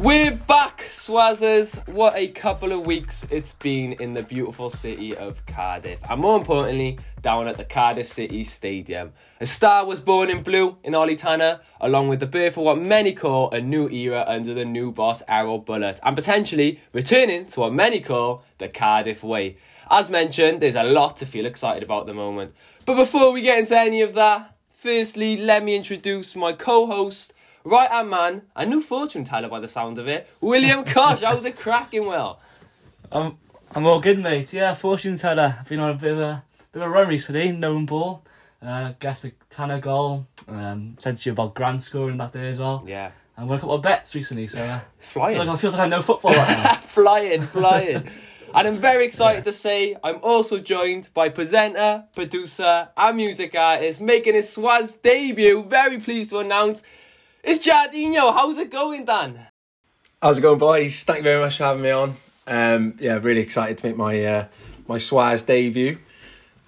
We're back, Swazzers. What a couple of weeks it's been in the beautiful city of Cardiff. And more importantly, down at the Cardiff City Stadium. A star was born in blue in Ollie Tanner, along with the birth of what many call a new era under the new boss Errol Bulut, and potentially returning to what many call the Cardiff way. As mentioned, there's a lot to feel excited about at the moment. But before we get into any of that, firstly, let me introduce my co host, right hand man, a new fortune teller by the sound of it, William Cosh. How's it cracking, Will? I'm I'm all good, mate. Yeah, fortune teller. I've been on a bit of a bit of a run recently. No ball. Uh, guessed the Tanner goal. Um, said to you about Grant scoring that day as well. Yeah. And won a couple of bets recently, so uh, Flying. feel like, I feel like I know football right now. flying, flying. And I'm very excited to say I'm also joined by presenter, producer, and music artist making his Swazz debut. Very pleased to announce it's Jardinio. How's it going, Dan? How's it going, boys? Thank you very much for having me on. Um, yeah, really excited to make my uh, my Swazz debut.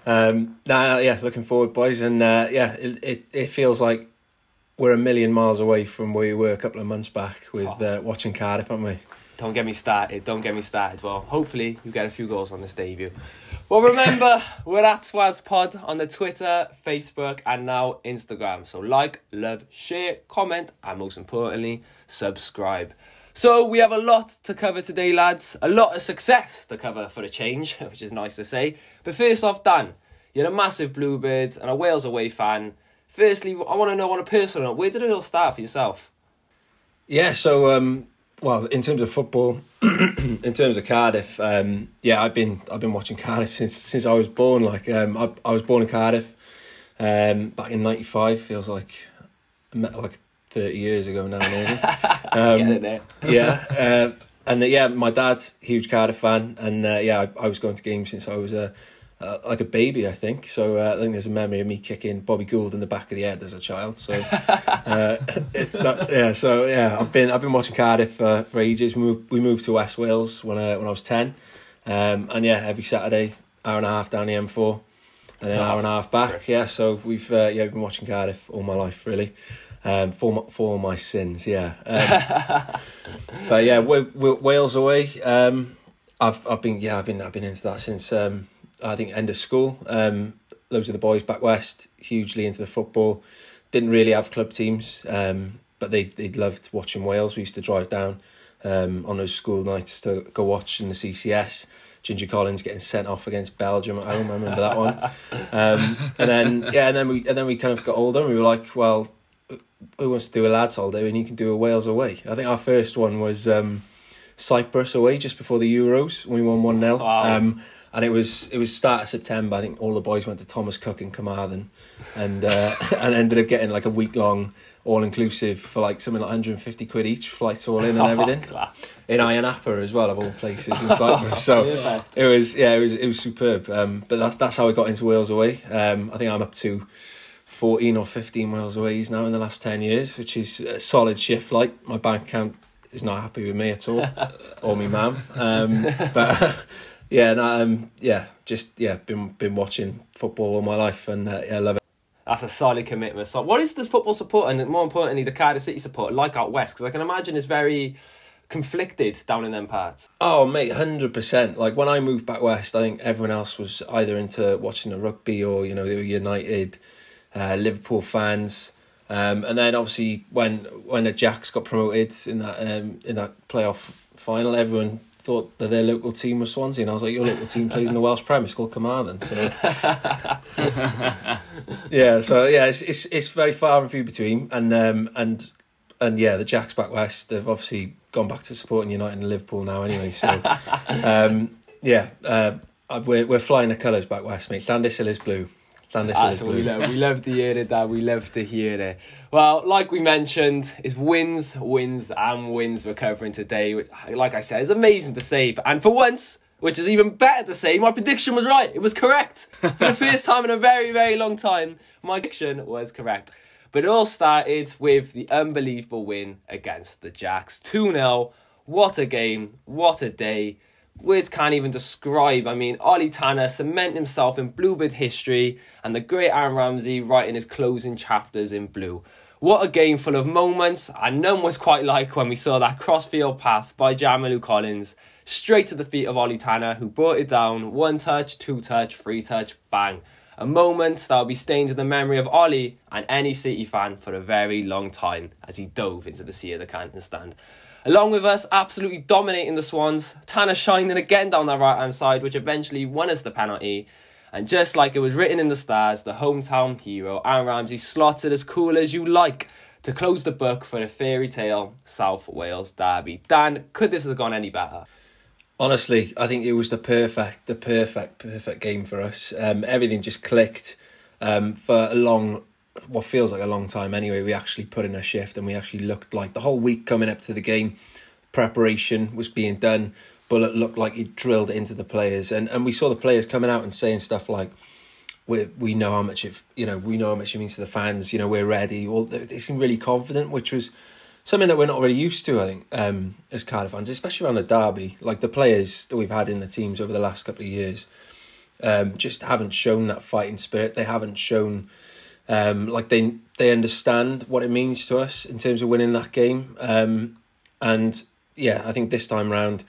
Um, nah, yeah, looking forward, boys, and uh, yeah, it, it it feels like we're a million miles away from where we were a couple of months back with uh, watching Cardiff, aren't we? Don't get me started. Don't get me started. Well, hopefully you get a few goals on this debut. Well, remember we're at Swazz Pod on the Twitter, Facebook, and now Instagram. So like, love, share, comment, and most importantly, subscribe. So we have a lot to cover today, lads. A lot of success to cover for a change, which is nice to say. But first off, Dan, you're a massive Bluebirds and a Wales away fan. Firstly, I want to know on a personal note, where did it all start for yourself? Yeah, so um, well, in terms of football, in terms of Cardiff, um, yeah, I've been I've been watching Cardiff since since I was born. Like, um, I I was born in Cardiff, um, back in '95. Feels like like thirty years ago now, maybe. Let's get it there. yeah, uh, and uh, yeah, my dad, huge Cardiff fan, and uh, yeah, I, I was going to games since I was a uh, like a baby, I think. So uh, I think there's a memory of me kicking Bobby Gould in the back of the head as a child. So uh, it, that, yeah, so yeah, I've been I've been watching Cardiff for, for ages. We moved we moved to West Wales when I when I was ten, um, and yeah, every Saturday hour and a half down the M4, and then an hour and a half back. Yeah, so we've uh, yeah we've been watching Cardiff all my life really. Um, for my, for my sins, yeah. Um, but yeah, we, we, Wales away. Um, I've I've been yeah I've been I've been into that since um, I think end of school. Um, loads of the boys back west hugely into the football. Didn't really have club teams, um, but they they loved watching Wales. We used to drive down um, on those school nights to go watch in the CCS. Ginger Collins getting sent off against Belgium at home. I remember that one. Um, and then yeah, and then we and then we kind of got older. and We were like, well, who wants to do a lads holiday and you can do a Wales away? I think our first one was um, Cyprus away just before the Euros when we won one 0 Wow. um, and it was it was start of September. I think all the boys went to Thomas Cook in Carmarthen, and uh, and ended up getting like a week long all inclusive for like something like 150 quid each, flights all in and everything. Oh, in Ayia Napa as well of all places in Cyprus. So Perfect. it was yeah, it was it was superb. Um, but that's that's how I got into Wales away. Um, I think I'm up to fourteen or fifteen miles away now in the last ten years, which is a solid shift. Like my bank account is not happy with me at all, or me mum. Um, but yeah, and um, yeah, just yeah, been been watching football all my life, and uh, yeah, I love it. That's a solid commitment. So, what is the football support and more importantly, the Cardiff City support like out west? Because I can imagine it's very conflicted down in them parts. Oh mate, hundred percent. Like when I moved back west, I think everyone else was either into watching the rugby or you know they were United, uh, Liverpool fans. Um, and then obviously when when the Jacks got promoted in that um, in that playoff final, everyone thought that their local team was Swansea, and I was like, your local team plays in the Welsh Premier, it's called Carmarthen. So yeah, so yeah, it's it's it's very far and few between, and um and and yeah, the Jacks back west they've obviously gone back to supporting United and Liverpool now anyway. So um yeah, uh, we're we're flying the colours back west, mate. Llandysul is blue. Llandysul That's is what we love. We love to hear it, Dad. We love to hear it. Well, like we mentioned, it's wins, wins, and wins we're covering today, which, like I said, is amazing to say. And for once, which is even better to say, my prediction was right. It was correct. For the first time in a very, very long time, my prediction was correct. But it all started with the unbelievable win against the Jacks. 2 0. What a game. What a day. Words can't even describe. I mean, Ollie Tanner cemented himself in Bluebird history and the great Aaron Ramsey writing his closing chapters in blue. What a game full of moments, and none was quite like when we saw that crossfield pass by Jamilu Collins straight to the feet of Ollie Tanner, who brought it down one touch, two touch, three touch, bang. A moment that will be stained in the memory of Ollie and any City fan for a very long time as he dove into the sea of the Canton stand. Along with us, absolutely dominating the Swans, Tanner shining again down the right hand side, which eventually won us the penalty. And just like it was written in the stars, the hometown hero, Aaron Ramsey, slotted as cool as you like to close the book for the fairy tale South Wales derby. Dan, could this have gone any better? Honestly, I think it was the perfect, the perfect, perfect game for us. Um, everything just clicked um, for a long, what feels like a long time anyway. We actually put in a shift and we actually looked like the whole week coming up to the game, preparation was being done. Bulut looked like it drilled into the players, and, and we saw the players coming out and saying stuff like, "We we know how much it you know we know how much it means to the fans. You know we're ready." They, they seemed really confident, which was something that we're not really used to, I think, um, as Cardiff fans, especially around the derby. Like the players that we've had in the teams over the last couple of years, um, just haven't shown that fighting spirit. They haven't shown um, like they they understand what it means to us in terms of winning that game. Um, and yeah, I think this time round,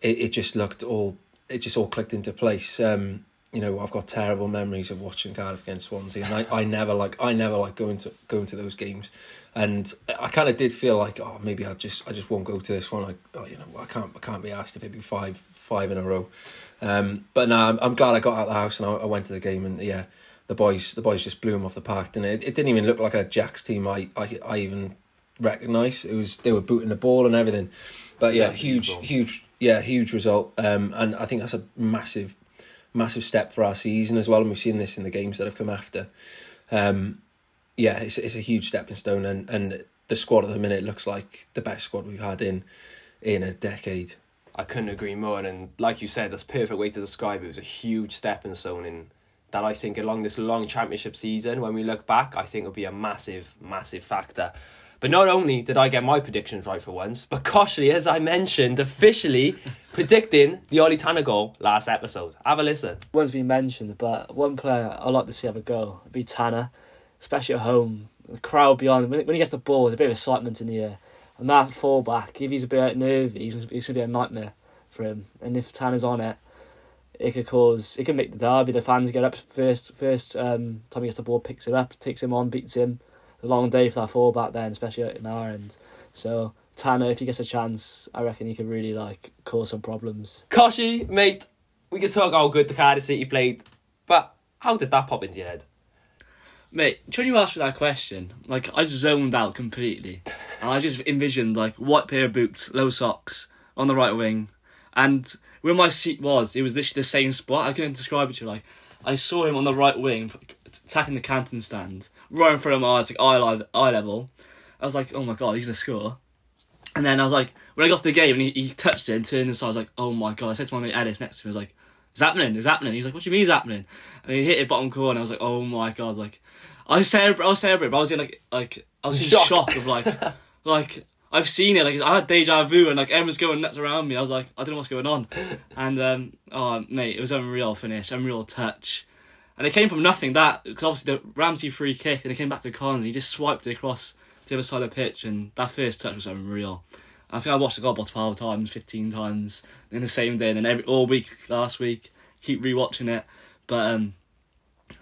it, it just looked all it just all clicked into place. Um, you know, I've got terrible memories of watching Cardiff against Swansea, and I, I never like I never like going to going to those games, and I kind of did feel like oh maybe I just I just won't go to this one. Like oh you know I can't I can't be asked if it be five five in a row, um, but no I'm, I'm glad I got out of the house and I, I went to the game and yeah the boys the boys just blew them off the park and it, it didn't even look like a Jacks team I I, I even recognised. It was they were booting the ball and everything, but yeah huge huge yeah huge result um, and I think that's a massive massive step for our season as well, and we've seen this in the games that have come after. Um, yeah, it's it's a huge stepping stone, and and the squad at the minute looks like the best squad we've had in in a decade. I couldn't agree more, and like you said, that's perfect way to describe it. It was a huge stepping stone in that I think along this long championship season, when we look back, I think it'll be a massive, massive factor. But not only did I get my predictions right for once, but Koshi, as I mentioned, officially predicting the Ollie Tanner goal last episode. Have a listen. One's been mentioned, but one player I'd like to see have a go would be Tanner, especially at home. The crowd beyond, when, when he gets the ball, there's a bit of excitement in the air. And that fullback, if he's a bit nervy, he's, he's going to be a nightmare for him. And if Tanner's on it, it could cause, it can make the derby. The fans get up first, first um, time he gets the ball, picks it up, takes him on, beats him a long day for that fullback then, especially in our end. So Tanner, if he gets a chance, I reckon he could really like cause some problems. Koshi, mate, we can talk how good the Cardiff City played, but how did that pop into your head? Mate, when you asked me that question, like I zoned out completely, and I just envisioned like white pair of boots, low socks on the right wing, and where my seat was, it was literally the same spot. I couldn't describe it to you. Like I saw him on the right wing, attacking the Canton stand, right in front of my eyes, like eye, line, eye level. I was like, oh my god, he's gonna score. And then I was like, when I got to the game and he, he touched it and turned inside, I was like, oh my god. I said to my mate Ellis next to me, I was like, it's happening, it's happening. He's like, what do you mean it's happening? And he hit it bottom corner. I was like, oh my god. Like, I was celebrating, I was celebrating, but I was in like, like, I was in Shock. shock, of like, like, I've seen it, like, I had deja vu and like everyone's going nuts around me. I was like, I don't know what's going on. And, um, oh mate, it was unreal finish, unreal touch. And it came from nothing, that, because obviously the Ramsey free kick and it came back to Collins and he just swiped it across the other side of the pitch and that first touch was unreal. I think I watched the goal about 12 times, 15 times in the same day, and then every all week last week, keep rewatching it. But um,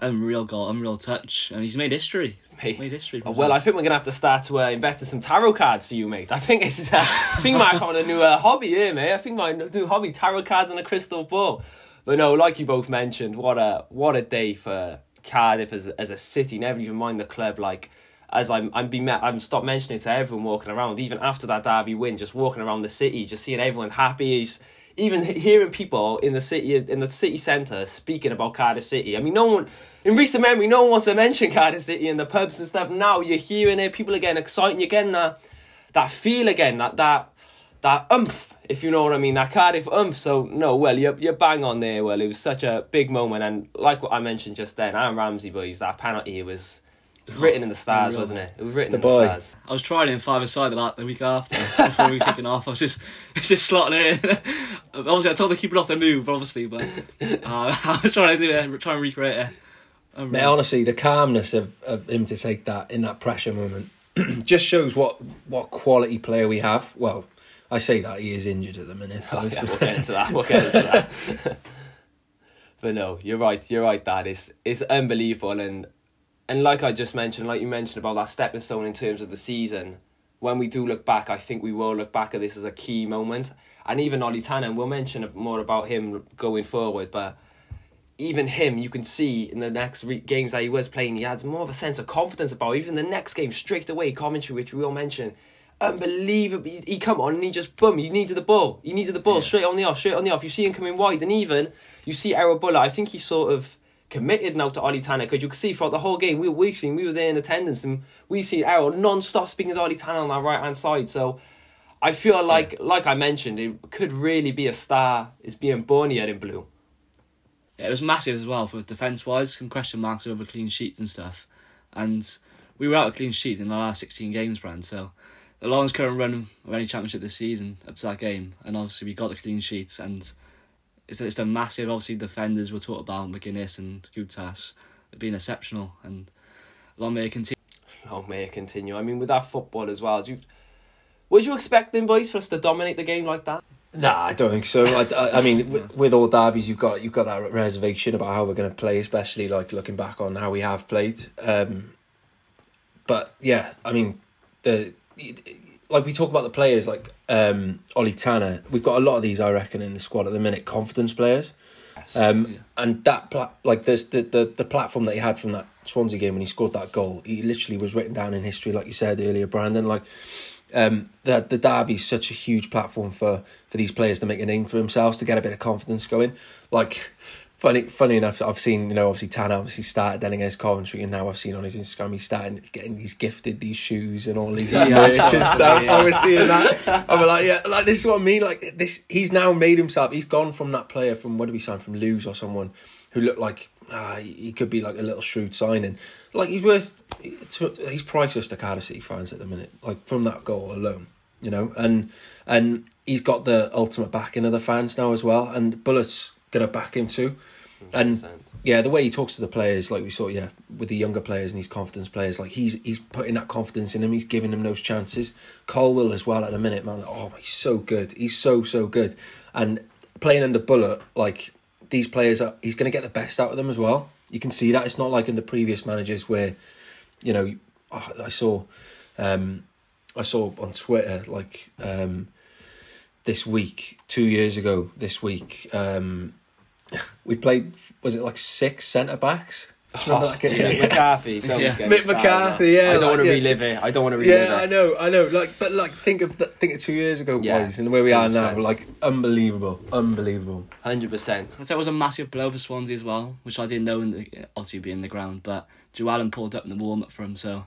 unreal goal, unreal touch, and he's made history. Mate. Made history. Oh, well. I think we're gonna have to start to uh, invest in some tarot cards for you, mate. I think it's, uh, I think might find a new uh, hobby here, mate. I think my new hobby, tarot cards and a crystal ball. But no, like you both mentioned, what a what a day for Cardiff as as a city. Never even mind the club. Like as I'm I'm being met, I'm stopped mentioning to everyone walking around. Even after that derby win, just walking around the city, just seeing everyone happy. Even hearing people in the city in the city centre speaking about Cardiff City. I mean, no one in recent memory, no one wants to mention Cardiff City in the pubs and stuff. Now you're hearing it, people are getting excited, you're getting that that feel again, that that that umph, if you know what I mean, that Cardiff umph. So no, well, you're you're bang on there. Well, it was such a big moment, and like what I mentioned just then, Aaron Ramsey boys, that penalty was written in the stars, Unreal. wasn't it? It was written The in boy. the stars. I was trying in five aside like the week after before we were kicking off. I was just just slotting it in. obviously, I told the keeper not to move, obviously, but uh, I was trying to do it, try and recreate it. Mate, honestly, the calmness of, of him to take that in that pressure moment, just shows what what quality player we have. Well, I say that he is injured at the minute. We'll get into that. We'll get into that. but no, you're right. You're right. That is it's unbelievable, and and like I just mentioned, like you mentioned about that stepping stone in terms of the season. When we do look back, I think we will look back at this as a key moment, and even Ollie Tanner. We'll mention more about him going forward, but even him, you can see in the next re- games that he was playing, he had more of a sense of confidence about. Even the next game, straight away, commentary, which we all mentioned, unbelievable. He, he come on and he just boom. He needed the ball. He needed the ball Yeah. straight on the off, straight on the off. You see him coming wide, and even you see Bulut. I think he's sort of committed now to Ollie Tanner because you can see throughout the whole game we we seen we were there in attendance and we see Errol non-stop speaking to Ollie Tanner on our right hand side. So I feel like like I mentioned, it could really be a star is being born here in blue. Yeah, it was massive as well for defence wise, some question marks over clean sheets and stuff. And we were out of clean sheet in the last 16 games, Brand. So the longest current run of any championship this season up to that game. And obviously we got the clean sheets. And it's, it's a massive, obviously, defenders were talked about, McGuinness and Goutas, being exceptional. And long may it continue. Long may it continue. I mean, with that football as well, do you, was you expecting boys for us to dominate the game like that? Nah, I don't think so. I, I, I mean, with, with all derbies, you've got you've got that reservation about how we're going to play, especially like looking back on how we have played. Um, but yeah, I mean, the like we talk about the players like um, Ollie Tanner. We've got a lot of these, I reckon, in the squad at the minute. Confidence players. Um, Yeah. And that pla- like there's the, the the platform that he had from that Swansea game when he scored that goal, he literally was written down in history, like you said earlier, Brandon. Like um, the the derby's such a huge platform for for these players to make a name for themselves, to get a bit of confidence going. Like funny funny enough, I've seen you know obviously Tanner obviously started then against Coventry, and now I've seen on his Instagram he's starting getting these gifted these shoes and all these Yeah, merch and that, stuff. yeah. I was seeing that. I'm like, yeah, like this is what I mean. Like this, he's now made himself. He's gone from that player from what did we sign from Lewes or someone who looked like he he could be like a little shrewd signing. Like he's worth, he's priceless to Cardiff City fans at the minute. Like from that goal alone, you know, and and he's got the ultimate backing of the fans now as well. And Bulut's gonna back him too. And 100%. yeah, the way he talks to the players, like we saw, yeah, with the younger players and these confidence players, like he's he's putting that confidence in them. He's giving them those chances. Colwill as well at the minute, man. Oh, he's so good. He's so so good. And playing under Bulut, like these players are, he's going to get the best out of them as well. You can see that it's not like in the previous managers where, you know, oh, I saw, um, I saw on Twitter like um, this week, two years ago, this week, um, we played. Was it like six centre backs? Oh, Remember Oh, that game? Mick McCarthy. Don't Yeah. Mick McCarthy, yeah, I don't like, want to yeah, relive it. I don't want to relive Yeah, I know, I know. Like, but like, think of the, think of two years ago, Yeah, boys, and where we are now. Like, unbelievable, unbelievable. Hundred percent. I'd say it was a massive blow for Swansea as well, which I didn't know in the, obviously being in the ground, but Joe Allen pulled up in the warm up for him, so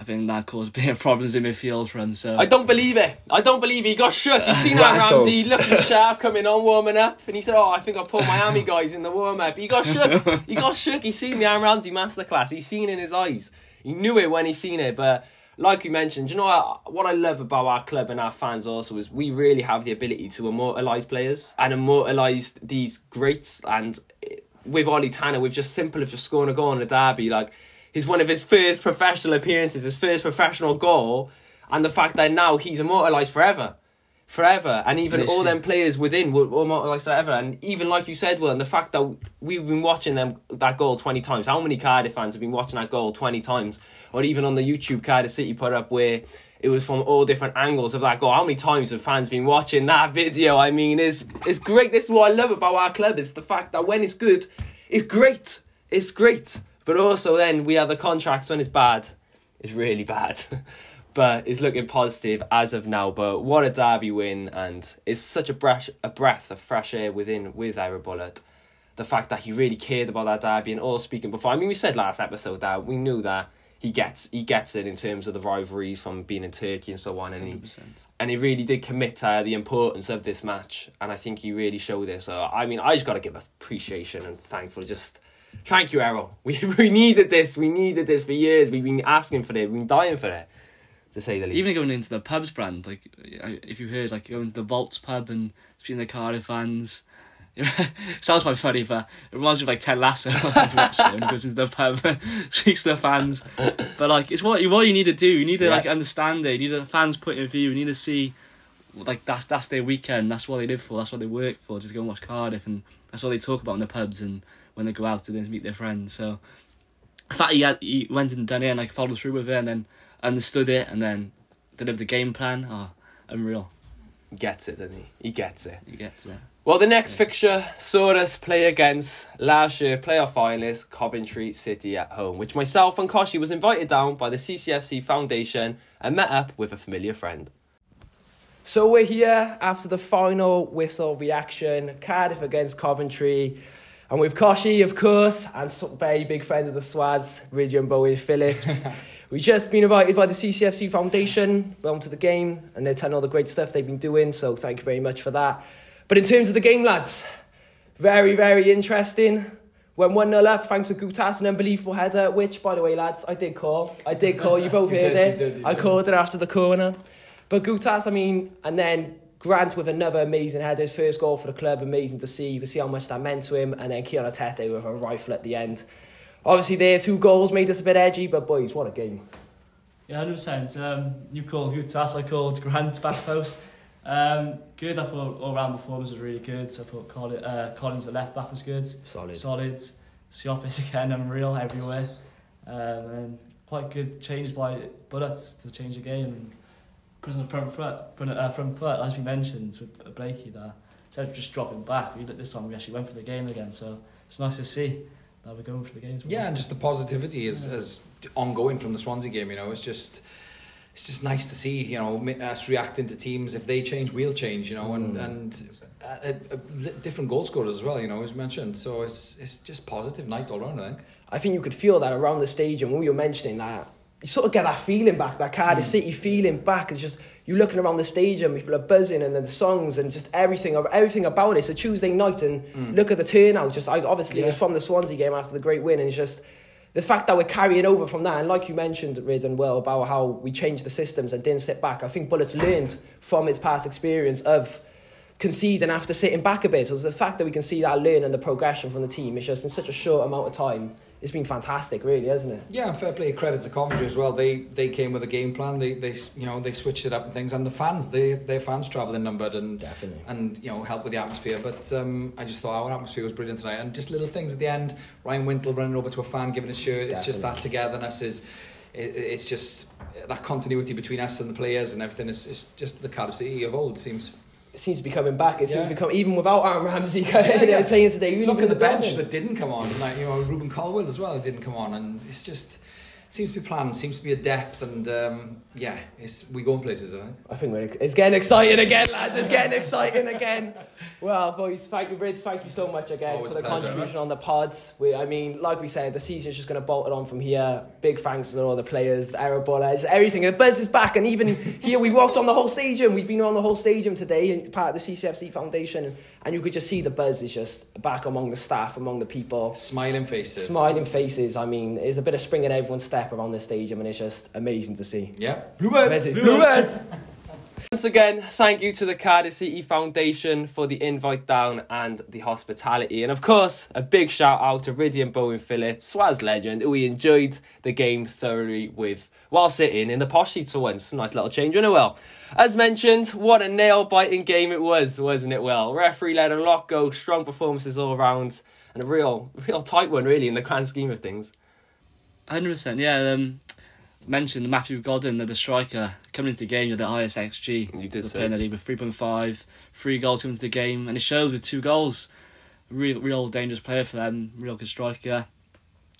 I think that caused a bit of problems in midfield for him. So I don't believe it. I don't believe it. He got shook. You seen that Rattled. Ramsey looking sharp coming on, warming up, and he said, "Oh, I think I put Miami guys in the warm up." He got shook. He got shook. He seen the Aaron Ramsey masterclass. He seen it in his eyes. He knew it when he seen it. But like you mentioned, you know what, what I love about our club and our fans also is we really have the ability to immortalise players and immortalise these greats. And with Ollie Tanner, with just simple of just scoring a goal in a derby, like his one of his first professional appearances, his first professional goal, and the fact that now he's immortalised forever. Forever, and even all them players within were immortalised forever, and even like you said, Will, and the fact that we've been watching them that goal twenty times. How many Cardiff fans have been watching that goal twenty times, or even on the YouTube Cardiff City put up where it was from all different angles of that goal. How many times have fans been watching that video? I mean, it's it's great. This is what I love about our club is the fact that when it's good, it's great. It's great. But also then we have the contracts when it's bad. It's really bad. but it's looking positive as of now. But what a derby win and it's such a breath a breath of fresh air within with Errol Bulut. The fact that he really cared about that derby and all speaking before. I mean we said last episode that we knew that he gets he gets it in terms of the rivalries from being in Turkey and so on and he 100%. and he really did commit to the importance of this match, and I think he really showed it. So I mean, I just got to give appreciation and thankful. Just thank you, Errol. We we needed this. We needed this for years. We've been asking for it. We've been dying for it, to say the least. Even going into the pubs brand, like if you heard, like going to the Vaults pub and speaking to the Cardiff fans, sounds quite funny, but it reminds me of like Ted Lasso. watching goes into the pub, speaks to the fans. But like, it's what you what you need to do. You need to Yeah. like understand it. You need the fans' point of view. You need to see like that's that's their weekend. That's what they live for. That's what they work for. Just go and watch Cardiff, and that's what they talk about in the pubs and when they go out to then meet their friends. So the fact he had, he went and done it and like followed through with it and then understood it and then delivered the game plan. Oh, unreal. Gets it, doesn't he? He gets it. You get to Well, the next fixture saw us play against last year playoff finalist Coventry City at home, which myself and Koshi was invited down by the CCFC Foundation and met up with a familiar friend. So we're here after the final whistle reaction, Cardiff against Coventry, and with Koshi, of course, and very big friend of the Swads, Rhydian Bowen-Phillips. We've just been invited by the CCFC Foundation down to the game, and they're telling all the great stuff they've been doing, so thank you very much for that. But in terms of the game, lads, very, very interesting. Went 1 0 up thanks to Goutas, an unbelievable header, which, by the way, lads, I did call. I did call. You both You heard did, it. you did, you I did. called it after the corner. But Goutas, I mean, and then Grant with another amazing header, his first goal for the club, amazing to see. You can see how much that meant to him. And then Kion Etete with a rifle at the end. Obviously, their two goals made us a bit edgy, but boys, what a game. Yeah, hundred percent. Um, you called task. I called Grant back post. Um, good. I thought all round performance was really good. So I thought Colin, uh, Collins the left back was good. Solid. Solid. Siopis again. Unreal everywhere. Um, and quite good change by Bulut's to change the game. And putting the front foot, front, uh, front foot, as we mentioned with Blakey there. Instead of just dropping back, we this time we actually went for the game again. So it's nice to see that we're going for the games. Yeah, and just the positivity is, is ongoing from the Swansea game. You know, it's just it's just nice to see. You know, us reacting to teams. If they change, we'll change. You know, and and uh, uh, uh, different goal scorers as well. You know, as mentioned. So it's it's just positive night all round. I think. I think you could feel that around the stadium when we were mentioning that. You sort of get that feeling back, that Cardiff mm. City feeling back. It's just you looking around the stadium, people are buzzing, and then the songs and just everything, everything about it. It's a Tuesday night, and mm. look at the turnout. Just I, obviously, it's Yeah. from the Swansea game after the great win, and it's just the fact that we're carrying over from that. And like you mentioned, Rid and Will, about how we changed the systems and didn't sit back. I think Bulut's learned from its past experience of conceding after sitting back a bit. So it's the fact that we can see that learn and the progression from the team. It's just in such a short amount of time. It's been fantastic, really, hasn't it? Yeah, and fair play credit to Coventry as well. They they came with a game plan. They they you know they switched it up and things. And the fans, they their fans travelling numbered and Definitely. and you know help with the atmosphere. But um, I just thought our atmosphere was brilliant tonight. And just little things at the end. Ryan Wintle running over to a fan, giving a shirt. It's just that togetherness is. It, it's just that continuity between us and the players and everything. is it's just the Cardiff City of old. It seems. Seems to be coming back. It seems Yeah. to be coming, even without Aaron Ramsey Yeah, yeah. playing today. Really Look at the bench that didn't come on. Like you know, Rubin Colwill as well didn't come on, and it's just seems to be planned. Seems to be a depth, and um, yeah, it's we going places. I think. I think we're, it's getting exciting again, lads. It's getting exciting again. Well, boys, thank you, Rids. Thank you so much again Always for the pleasure. contribution on the pods. We, I mean, like we said, the season's just going to bolt it on from here. Big thanks to all the players, the Arabullas, everything. The buzz is back, and even here we walked on the whole stadium. We've been on the whole stadium today, and part of the CCFC Foundation, and you could just see the buzz is just back among the staff, among the people. Smiling faces. Smiling faces. I mean, there's a bit of spring in everyone's step around the stadium, and it's just amazing to see. Yeah. Bluebirds. Amazing. Bluebirds. Once again, thank you to the Cardiff City Foundation for the invite down and the hospitality. And of course, a big shout out to Ridian Bowen Phillips, Swazz legend, who we enjoyed the game thoroughly with while sitting in the posh seats for once. Nice little change, wasn't it, Will? As mentioned, what a nail biting game it was, wasn't it, Will? Referee led a lot go, strong performances all round, and a real, real tight one, really, in the grand scheme of things. Hundred percent, yeah. Um, mentioned Matthew Godden, the, the striker, coming into the game with the highest XG. You did the say. in the league with three point five, three goals coming into the game, and it showed with two goals. Real, real dangerous player for them. Real good striker.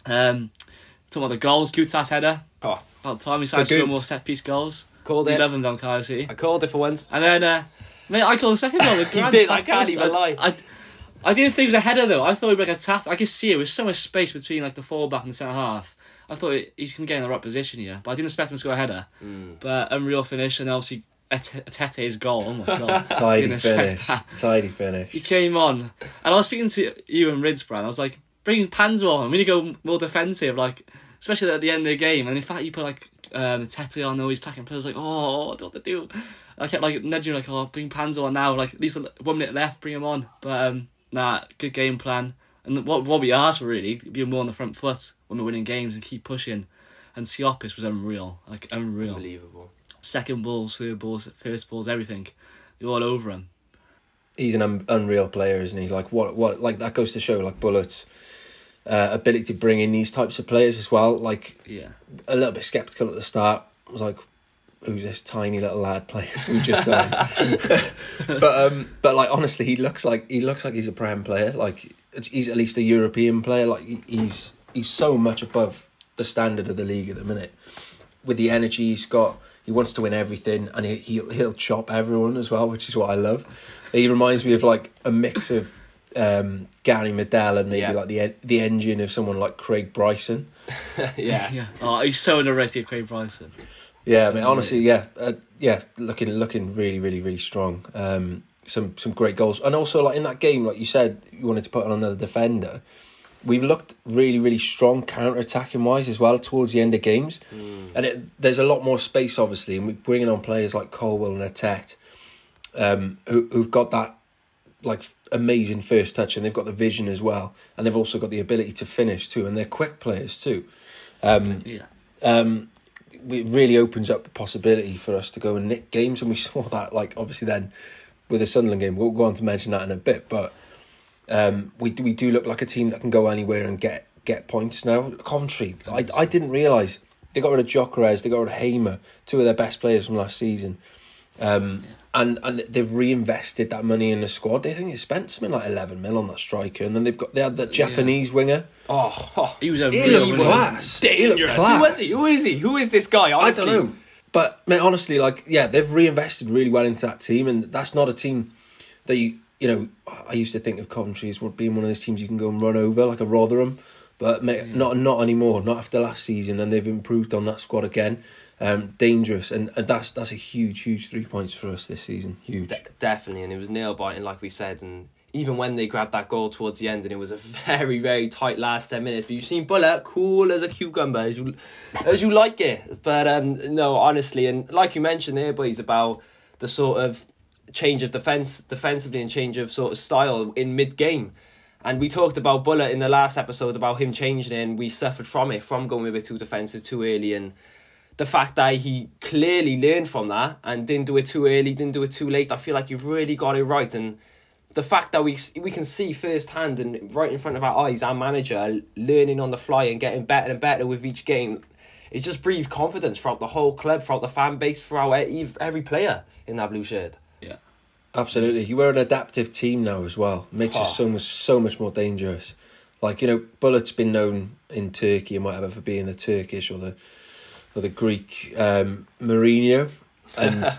Um, talking about the goals, Goutas header. Oh, About time we started scoring more set piece goals. called it. love them down City. I called it for once. And then, uh, mate, I called the second goal. The grand did, I can't even lie. I, I didn't think it was a header though. I thought it was like a tap. I could see it. There was so much space between like the fullback and the centre half. I thought he's going to get in the right position here, but I didn't expect him to score a header. Mm. But unreal finish, and obviously Etete's goal. Oh my god! Tidy finish. Tidy finish. He came on, and I was speaking to you and Rids, Brand. I was like, bring Panzer on. We need to go more defensive, like especially at the end of the game. And in fact, you put like um, Tete on, all these attacking players. Like, oh, I don't know what to do. I kept like nudging, like, oh, bring Panzer on now. Like, at least one minute left, bring him on. But um, nah, good game plan. And what what we asked for really, being more on the front foot when we're winning games and keep pushing. And Siopis was unreal, like unreal. Unbelievable. Second balls, third balls, first balls, everything. You're all over him. he's an un- unreal player, isn't he? Like what what like that goes to show like Bulut's uh, ability to bring in these types of players as well. Like Yeah. a little bit skeptical at the start. I was like, who's this tiny little lad playing? Who just signed? but um, but like honestly, he looks like he looks like he's a prem player. Like he's at least a European player. Like he's he's so much above the standard of the league at the minute. With the energy he's got, he wants to win everything, and he he'll, he'll chop everyone as well, which is what I love. He reminds me of like a mix of um, Gary Medel and maybe Yeah. like the the engine of someone like Craig Bryson. yeah. Yeah. Oh, he's so underrated, Craig Bryson. Yeah, I mean, honestly, yeah, uh, yeah, looking looking really, really, really strong. Um, some some great goals, and also like in that game, like you said, you wanted to put on another defender. We've looked really, really strong counter attacking wise as well towards the end of games, and it, there's a lot more space obviously, and we're bringing on players like Colwill and Etete, um, who who've got that like amazing first touch, and they've got the vision as well, and they've also got the ability to finish too, and they're quick players too. Um, Yeah. um, it really opens up the possibility for us to go and nick games, and we saw that. Like obviously, then with the Sunderland game, we'll go on to mention that in a bit. But um, we do, we do look like a team that can go anywhere and get get points now. Coventry, I, I didn't realise they got rid of Gyökeres, they got rid of Hamer, two of their best players from last season. Um, and and they've reinvested that money in the squad. They think they spent something like eleven mil on that striker, and then they've got they had that Yeah. Japanese winger. Oh, oh, He was a He real looked class. He looked class. Who was he? Who is he? Who is this guy? Honestly? I don't know. But mate, honestly, like yeah, they've reinvested really well into that team, and that's not a team that you you know. I used to think of Coventry as being one of those teams you can go and run over like a Rotherham, but mate, mm. not not anymore. Not after last season, and they've improved on that squad again. Um, dangerous, and, that's that's a huge, huge three points for us this season. Huge. De- definitely, and it was nail biting, like we said. And even when they grabbed that goal towards the end, and it was a very, very tight last ten minutes. But you've seen Bulut cool as a cucumber, as you as you like it. But um, no, honestly, and like you mentioned there, boys, about the sort of change of defense, defensively, and change of sort of style in mid game. And we talked about Bulut in the last episode about him changing, and we suffered from it, from going a bit too defensive too early, and the fact that he clearly learned from that and didn't do it too early, didn't do it too late. I feel like you've really got it right, and the fact that we we can see firsthand and right in front of our eyes our manager learning on the fly and getting better and better with each game, it just breathes confidence throughout the whole club, throughout the fan base, throughout ev- every player in that blue shirt. Yeah. Absolutely, you we're an adaptive team now as well. Makes Oh. us so much so much more dangerous. Like you know, Bulut's been known in Turkey and whatever for being the Turkish or the or the Greek um, Mourinho, and I,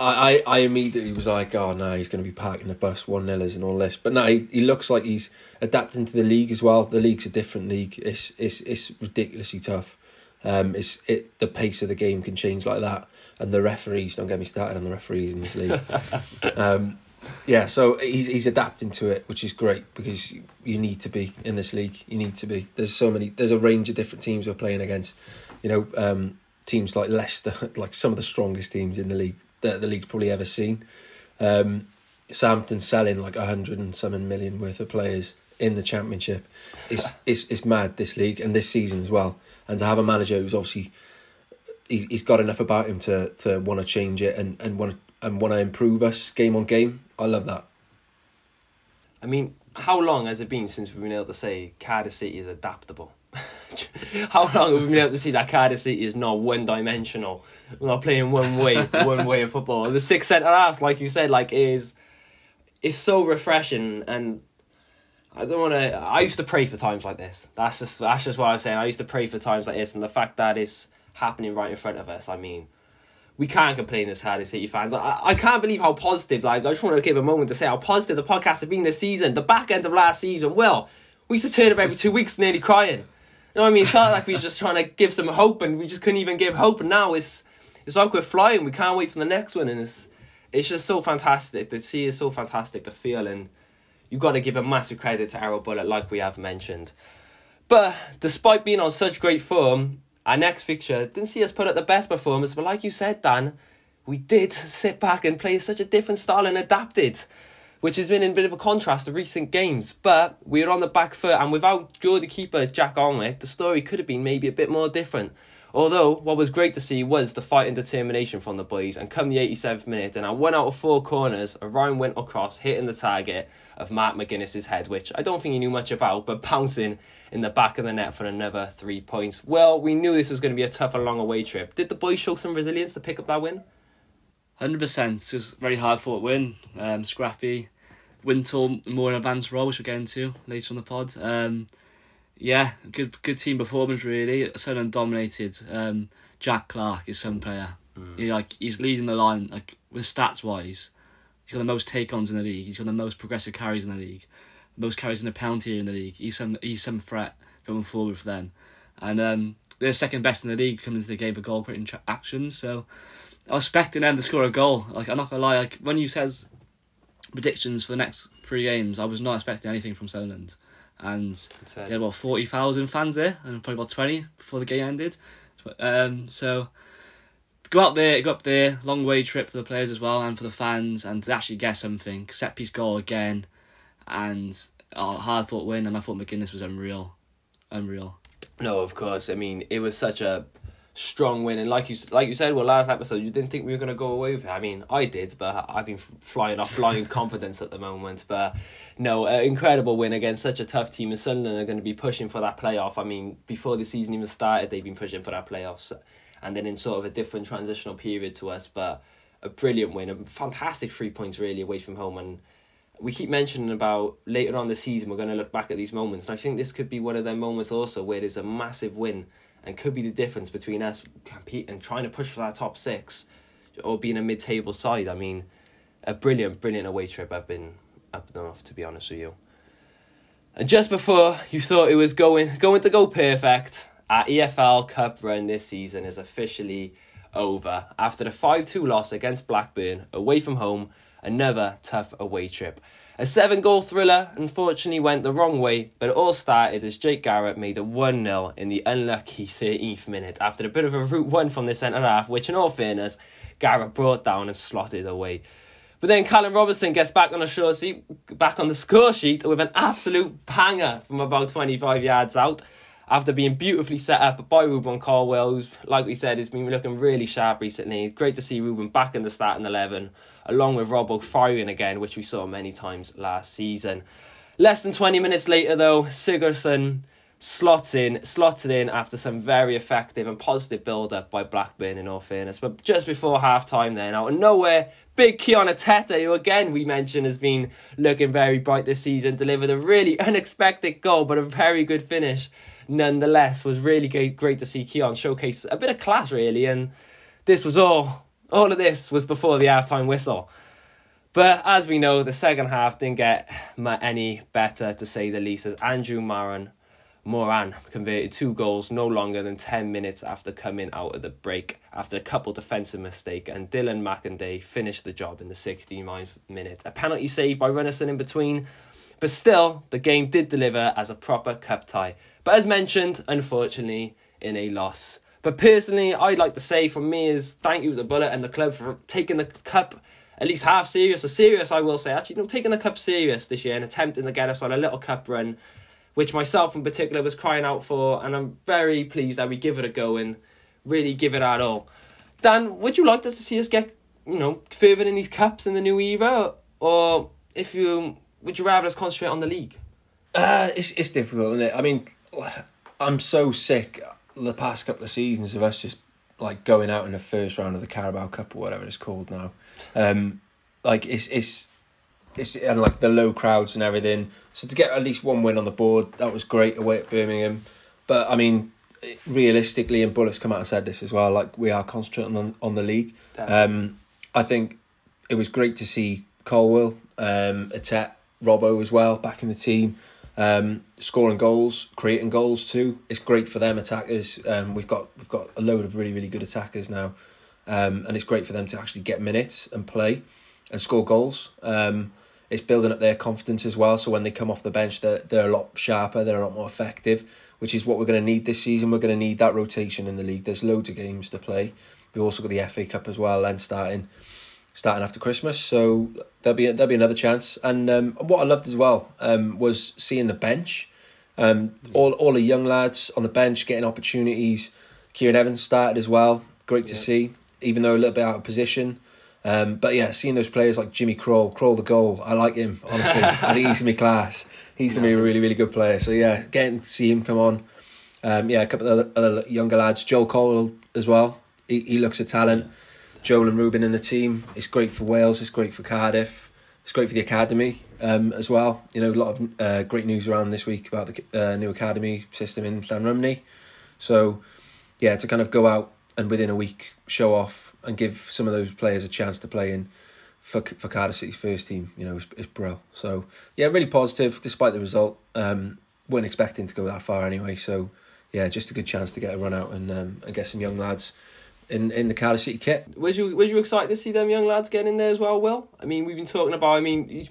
I I immediately was like, oh no, he's going to be parking the bus one nillers and all this. But no, he, he looks like he's adapting to the league as well. The league's a different league. It's it's it's ridiculously tough. Um, it's it the pace of the game can change like that, and the referees. Don't get me started on the referees in this league. um, yeah, so he's he's adapting to it, which is great because you, you need to be in this league. You need to be. There's so many. There's a range of different teams we're playing against. You know, um, teams like Leicester, like some of the strongest teams in the league that the league's probably ever seen. Um, Southampton selling like a hundred and something million worth of players in the championship. It's it's it's mad this league and this season as well. And to have a manager who's obviously he, he's got enough about him to to want to change it and and want and want to improve us game on game. I love that. I mean, how long has it been since we've been able to say Cardiff City is adaptable? how long have we been able to see that Cardiff City is not one dimensional? We're not playing one way, one way of football. The six centre halves, like you said, like is is so refreshing and I don't want to. I used to pray for times like this. That's just that's just what I'm saying. I used to pray for times like this, and the fact that it's happening right in front of us. I mean, we can't complain as Cardiff City fans. I, I can't believe how positive. Like I just want to give a moment to say how positive the podcast has been this season. The back end of last season, well, we used to turn up every two weeks, nearly crying. You know what I mean? It felt like we were just trying to give some hope, and we just couldn't even give hope. And now it's it's like we're flying. We can't wait for the next one, and it's it's just so fantastic. The sea is so fantastic to feel, and you've got to give a massive credit to Errol Bulut, like we have mentioned. But despite being on such great form, our next fixture didn't see us put up the best performance. But like you said, Dan, we did sit back and play such a different style and adapted. Which has been in a bit of a contrast to recent games. But we were on the back foot, and without Geordie keeper Jak Alnwick, the story could have been maybe a bit more different. Although, what was great to see was the fight and determination from the boys, and come the 87th minute, and I one out of four corners, a Ryan went across, hitting the target of Mark McGuinness's head, which I don't think he knew much about, but bouncing in the back of the net for another three points. Well, we knew this was going to be a tough and long away trip. Did the boys show some resilience to pick up that win? Hundred percent. It was a very hard fought win. Um, scrappy. Wintle more in advanced role, which we'll get into later on the pod. Um, yeah, good good team performance really. Sunderland dominated. Um, Jack Clarke is some player. He, like he's leading the line like with stats wise. He's got the most take ons in the league. He's got the most progressive carries in the league. Most carries in the penalty area in the league. He's some he's some threat going forward for them. And um, they're second best in the league coming into the game for goal creating tra- actions. So I was expecting them to score a goal. Like I'm not gonna lie, like when you says predictions for the next three games, I was not expecting anything from Sunderland. And they had about forty thousand fans there, and probably about twenty before the game ended. Um, so to go out there, go up there, long way trip for the players as well, and for the fans, and to actually get something set piece goal again, and oh, hard fought win. And I thought McGuinness was unreal, unreal. No, of course. I mean, it was such a strong win, and like you like you said, well, last episode you didn't think we were going to go away with it. I mean, I did, but I've been flying off blind confidence at the moment. But no, an incredible win against such a tough team, and Sunderland are going to be pushing for that playoff. I mean, before the season even started, they've been pushing for that playoffs, and then in sort of a different transitional period to us, but. A brilliant win, a fantastic three points really away from home, and we keep mentioning about later on the season we're going to look back at these moments and i think this could be one of them moments also where there's a massive win and could be the difference between us competing and trying to push for that top six or being a mid-table side i mean a brilliant brilliant away trip i've been up north to be honest with you and just before you thought it was going going to go perfect our efl cup run this season is officially over after the 5-2 loss against blackburn away from home another tough away trip. A seven goal thriller unfortunately went the wrong way, but it all started as Jake Garrett made a 1 0 in the unlucky 13th minute after a bit of a route one from the centre half, which, in all fairness, Garrett brought down and slotted away. But then Callum Robinson gets back on the sheet, back on the score sheet with an absolute banger from about 25 yards out after being beautifully set up by Rubin Colwill, who's, like we said, has been looking really sharp recently. Great to see Rubin back in the starting 11, along with Robbo firing again, which we saw many times last season. Less than 20 minutes later, though, Sigurdsson slots in, slotted in after some very effective and positive build-up by Blackburn, in all fairness. But just before half-time then, out of nowhere, big Kion Etete, who again we mentioned has been looking very bright this season, delivered a really unexpected goal, but a very good finish nonetheless. Was really great, great to see Kion showcase a bit of class, really, and this was all. All of this was before the half-time whistle. But as we know, the second half didn't get any better, to say the least, as Andrew Maran Moran converted two goals no longer than 10 minutes after coming out of the break after a couple defensive mistake and Dilan Markanday finished the job in the 69th minute. A penalty saved by Runarsson in between, but still the game did deliver as a proper cup tie. But as mentioned, unfortunately, in a loss. But personally, I'd like to say from me is thank you to the Bulut and the club for taking the cup at least half serious, or serious I will say, actually, you know, taking the cup serious this year and attempting to get us on a little cup run which myself in particular was crying out for, and I'm very pleased that we give it a go and really give it our all. Dan, would you like us to see us get, you know, further in these cups in the new era, or if you would you rather us concentrate on the league? Uh, it's it's difficult, isn't it? I mean, I'm so sick the past couple of seasons of us just like going out in the first round of the Carabao Cup or whatever it's called now. Um, like it's it's it's and like the low crowds and everything. So to get at least one win on the board, that was great away at Birmingham. But I mean, realistically, and Bulut's come out and said this as well. Like we are concentrating on on the league. Um, I think it was great to see Colwill, um, Etete, Robbo as well back in the team, um, scoring goals, creating goals too. It's great for them attackers. Um, we've got we've got a load of really really good attackers now, um, and it's great for them to actually get minutes and play, and score goals. Um, it's building up their confidence as well. So when they come off the bench, they're they're a lot sharper. They're a lot more effective, which is what we're going to need this season. We're going to need that rotation in the league. There's loads of games to play. We've also got the FA Cup as well, then starting. starting after Christmas. So there'll be there'll be another chance. And um, what I loved as well um, was seeing the bench. Um, all all the young lads on the bench getting opportunities. Kieran Evans started as well. Great to Yeah. see, even though a little bit out of position. Um, but yeah, seeing those players like Jimmy Kroll, Kroll the goal, I like him honestly. I think he's gonna be class. He's gonna be a really really good player. So yeah, getting to see him come on. Um, yeah, a couple of other, other younger lads, Joel Cole as well. He, he looks a talent. Joel and Rubin and the team. It's great for Wales. It's great for Cardiff. It's great for the academy um, as well. You know, a lot of uh, great news around this week about the uh, new academy system in Llanrumney. So, yeah, to kind of go out and within a week show off and give some of those players a chance to play in for for Cardiff City's first team, you know, is is brilliant. So, yeah, really positive despite the result. Um, weren't expecting to go that far anyway. So, yeah, just a good chance to get a run out and um, and get some young lads in in the Cardiff City kit. Was you was you excited to see them young lads getting in there as well? Will I mean we've been talking about. I mean you,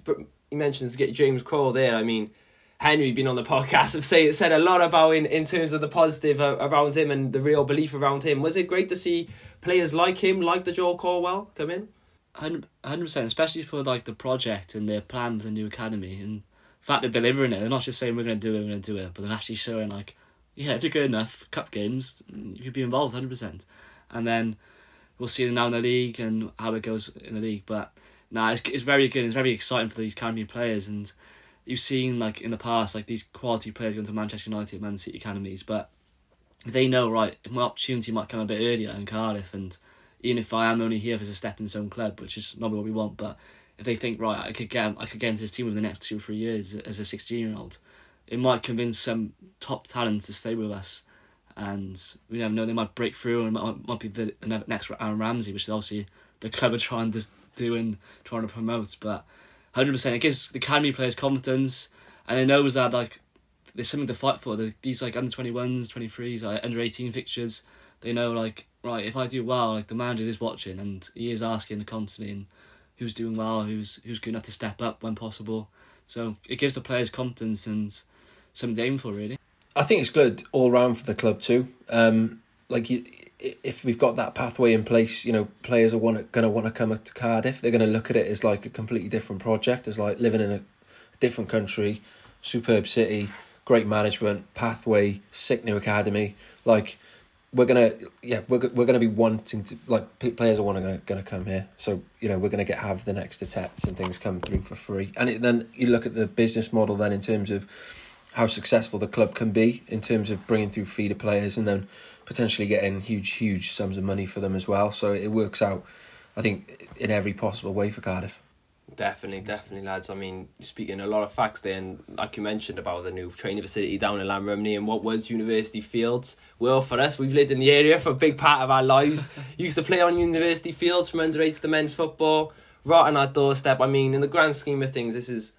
you mentioned to get James Kroll there. I mean Henry been on the podcast have say said a lot about in in terms of the positive uh, around him and the real belief around him. Was it great to see players like him, like the Joel Colwill, come in? Hundred percent, especially for like the project and their plan for the new academy and the fact they're delivering it. They're not just saying we're going to do it, we're going to do it, but they're actually showing like, yeah, if you're good enough, cup games, you could be involved hundred percent. And then we'll see now in the league and how it goes in the league. But nah, it's it's very good. It's very exciting for these academy players, and you've seen like in the past like these quality players going to Manchester United, Man City academies, but they know right my opportunity might come a bit earlier in Cardiff and even if I am only here as a stepping stone club, which is not what we want, but if they think right, I could get I could get into this team within the next two or three years as a sixteen year old, it might convince some top talents to stay with us, and we never know they might break through and might, might be the, next Aaron Ramsey, which is obviously the club are trying to do and trying to promote. But hundred percent, it gives the academy players confidence, and it knows that like there's something to fight for. The, these like under twenty ones, twenty threes, like under eighteen fixtures, they know like right if I do well, like the manager is watching and he is asking constantly and who's doing well, who's who's good enough to step up when possible. So it gives the players confidence and something to aim for really. I think it's good all round for the club too. Um, like you, if we've got that pathway in place, you know, players are want going to want to come to Cardiff. They're going to look at it as like a completely different project, as like living in a different country, superb city, great management, pathway, sick new academy. Like we're gonna, yeah, we're we're gonna be wanting to like players are want to gonna come here. So you know we're gonna get have the next attacks and things come through for free. And it, then you look at the business model then in terms of how successful the club can be in terms of bringing through feeder players and then potentially getting huge, huge sums of money for them as well. So it works out, I think, in every possible way for Cardiff. Definitely, definitely, lads. I mean, speaking a lot of facts there, and like you mentioned about the new training facility down in Llanrumney and what was University Fields. Well, for us, we've lived in the area for a big part of our lives. Used to play on University Fields from under underage to men's football, right on our doorstep. I mean, in the grand scheme of things, this is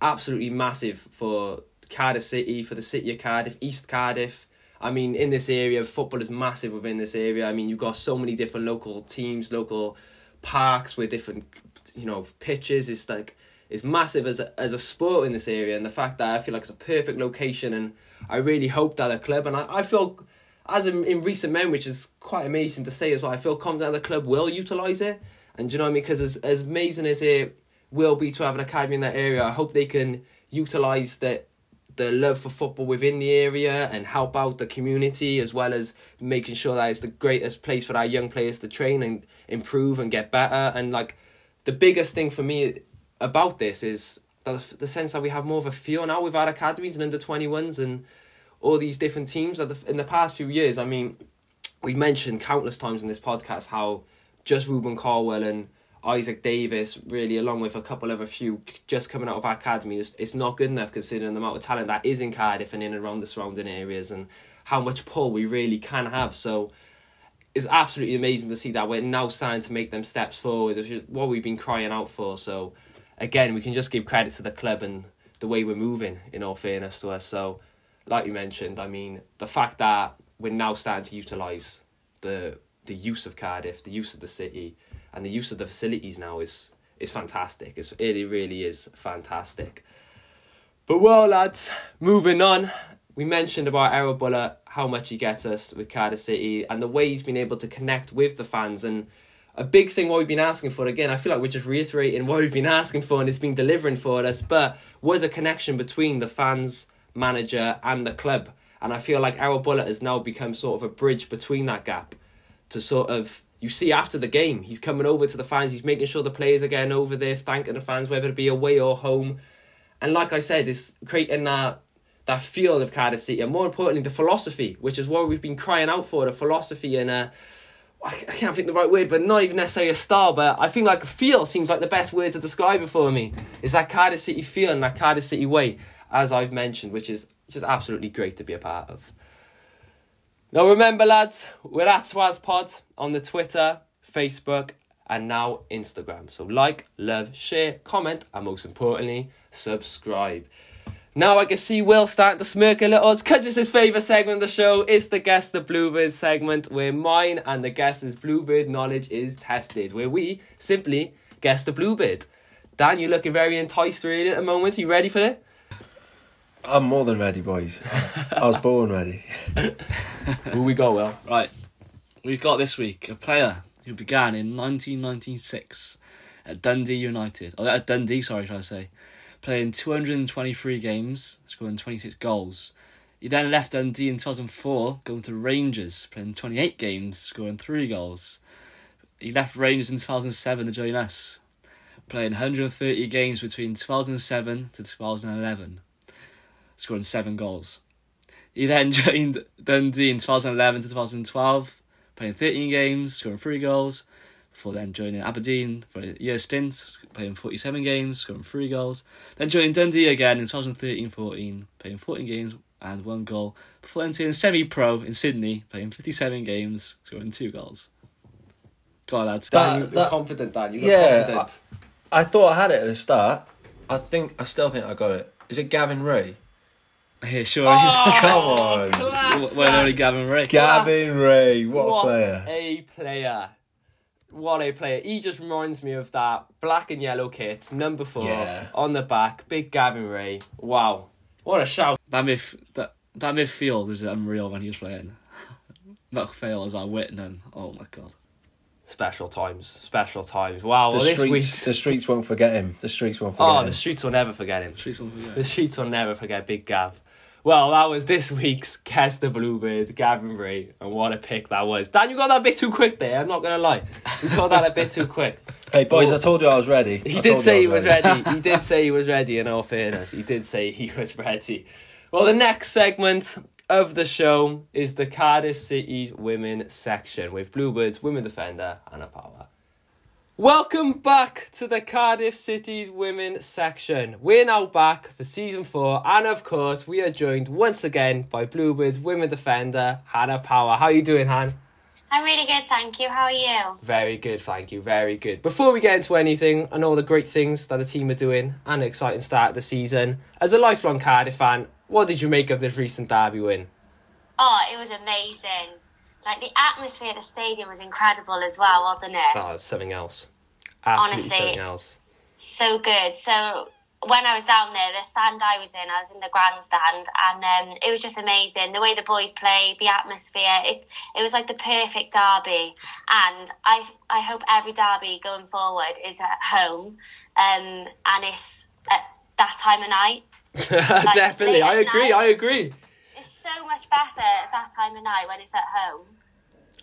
absolutely massive for Cardiff City, for the city of Cardiff, East Cardiff. I mean, in this area, football is massive within this area. I mean, you've got so many different local teams, local parks with different, you know, pitches. It's like it's massive as a, as a sport in this area, and the fact that I feel like it's a perfect location, and I really hope that the club, and I, I feel, as in, in recent memory, which is quite amazing to say as well, I feel confident the club will utilise it, and you know what I mean? Because as as amazing as it will be to have an academy in that area, I hope they can utilise that the love for football within the area and help out the community as well as making sure that it's the greatest place for our young players to train and improve and get better. And like the biggest thing for me about this is the, the sense that we have more of a feel now with our academies and under 21s and all these different teams that in the past few years. I mean we've mentioned countless times in this podcast how just Rubin Colwill and Isaac Davis, really, along with a couple of a few just coming out of our academy, it's, it's not good enough considering the amount of talent that is in Cardiff and in and around the surrounding areas and how much pull we really can have. So it's absolutely amazing to see that we're now starting to make them steps forward, which is what we've been crying out for. So again, we can just give credit to the club and the way we're moving, in all fairness to us. So, like you mentioned, I mean, the fact that we're now starting to utilise the the use of Cardiff, the use of the city, and the use of the facilities now is is fantastic. It's, it really is fantastic. But well, lads, moving on. We mentioned about Errol Bulut, how much he gets us with Cardiff City, and the way he's been able to connect with the fans. And a big thing what we've been asking for. Again, I feel like we're just reiterating what we've been asking for and it's been delivering for us. But was a connection between the fans, manager, and the club. And I feel like Errol Bulut has now become sort of a bridge between that gap to sort of you see after the game, he's coming over to the fans, he's making sure the players are getting over there, thanking the fans, whether it be away or home. And like I said, it's creating that that feel of Cardiff City, and more importantly, the philosophy, which is what we've been crying out for, the philosophy and uh, I can't think the right word, but not even necessarily a style, but I think like a feel seems like the best word to describe it for me. Is that Cardiff City feel and that Cardiff City way, as I've mentioned, which is just absolutely great to be a part of. Now remember lads, we're at SwazPod on the Twitter, Facebook, and now Instagram. So like, love, share, comment, and most importantly, subscribe. Now I can see Will starting to smirk a little. Because it's his favourite segment of the show. It's the Guess the Bluebird segment where mine and the guest's Bluebird knowledge is tested. Where we simply guess the Bluebird. Dan, you're looking very enticed really at the moment. You ready for it? I'm more than ready, boys. I was born ready. Who we go, well? Right, we've got this week a player who began in 1996 at Dundee United, or at Dundee, sorry, should I say, playing 223 games, scoring 26 goals. He then left Dundee in 2004, going to Rangers, playing 28 games, scoring 3 goals. He left Rangers in 2007 to join us, playing 130 games between 2007 to 2011, scoring 7 goals. He then joined Dundee in 2011 to 2012, playing 13 games, scoring 3 goals, before then joining Aberdeen for a year stint, playing 47 games, scoring 3 goals. Then joining Dundee again in 2013-14, playing 14 games and 1 goal, before then turning semi-pro in Sydney, playing 57 games, scoring 2 goals. Go on, lads. That- Dan, you that- confident, Dan. You Yeah, confident. I thought I had it at the start. I think I still think I got it. Is it Gavin Rae? Here, sure. Oh, Come on. class, well, Dan. only eh? Gavin Rae. Gavin Rae, what, what a player. a player. What a player. He just reminds me of that black and yellow kit, number four, Yeah. on the back. Big Gavin Rae. Wow. What a shout. That, midf- that, that midfield was unreal when he was playing. McPhail as well, Whitman. Oh my god. Special times. Special times. Wow. The well, this streets, week's. the streets won't forget him. The streets won't forget Oh, him. the streets will never forget him. The Streets on The streets will never forget Big Gav. Well, that was this week's Kes the Bluebird, Gavin Rae, and what a pick that was. Dan, you got that a bit too quick there, I'm not going to lie. You got that a bit too quick. Hey boys, I told you I was ready. He I did say he was ready. He did say he was ready, in all fairness. He did say he was ready. Well, the next segment of the show is the Cardiff City women section with Bluebirds, women defender, Hannah Power. Welcome back to the Cardiff City's women section. We're now back for season four, and of course, we are joined once again by Bluebirds women defender Hannah Power. How are you doing, Han? I'm really good, thank you. How are you? Very good, thank you. Very good. Before we get into anything and all the great things that the team are doing and the exciting start of the season, as a lifelong Cardiff fan, what did you make of this recent derby win? Oh, it was amazing. Like the atmosphere at the stadium was incredible as well, wasn't it? Oh, it's something else. Absolutely Honestly. something else. So good. So when I was down there, the stand I was in, I was in the grandstand, and um, it was just amazing. The way the boys played, the atmosphere. It it was like the perfect derby, and I I hope every derby going forward is at home, um, and it's at that time of night. Definitely, I agree, I agree. So much better at that time of night when it's at home.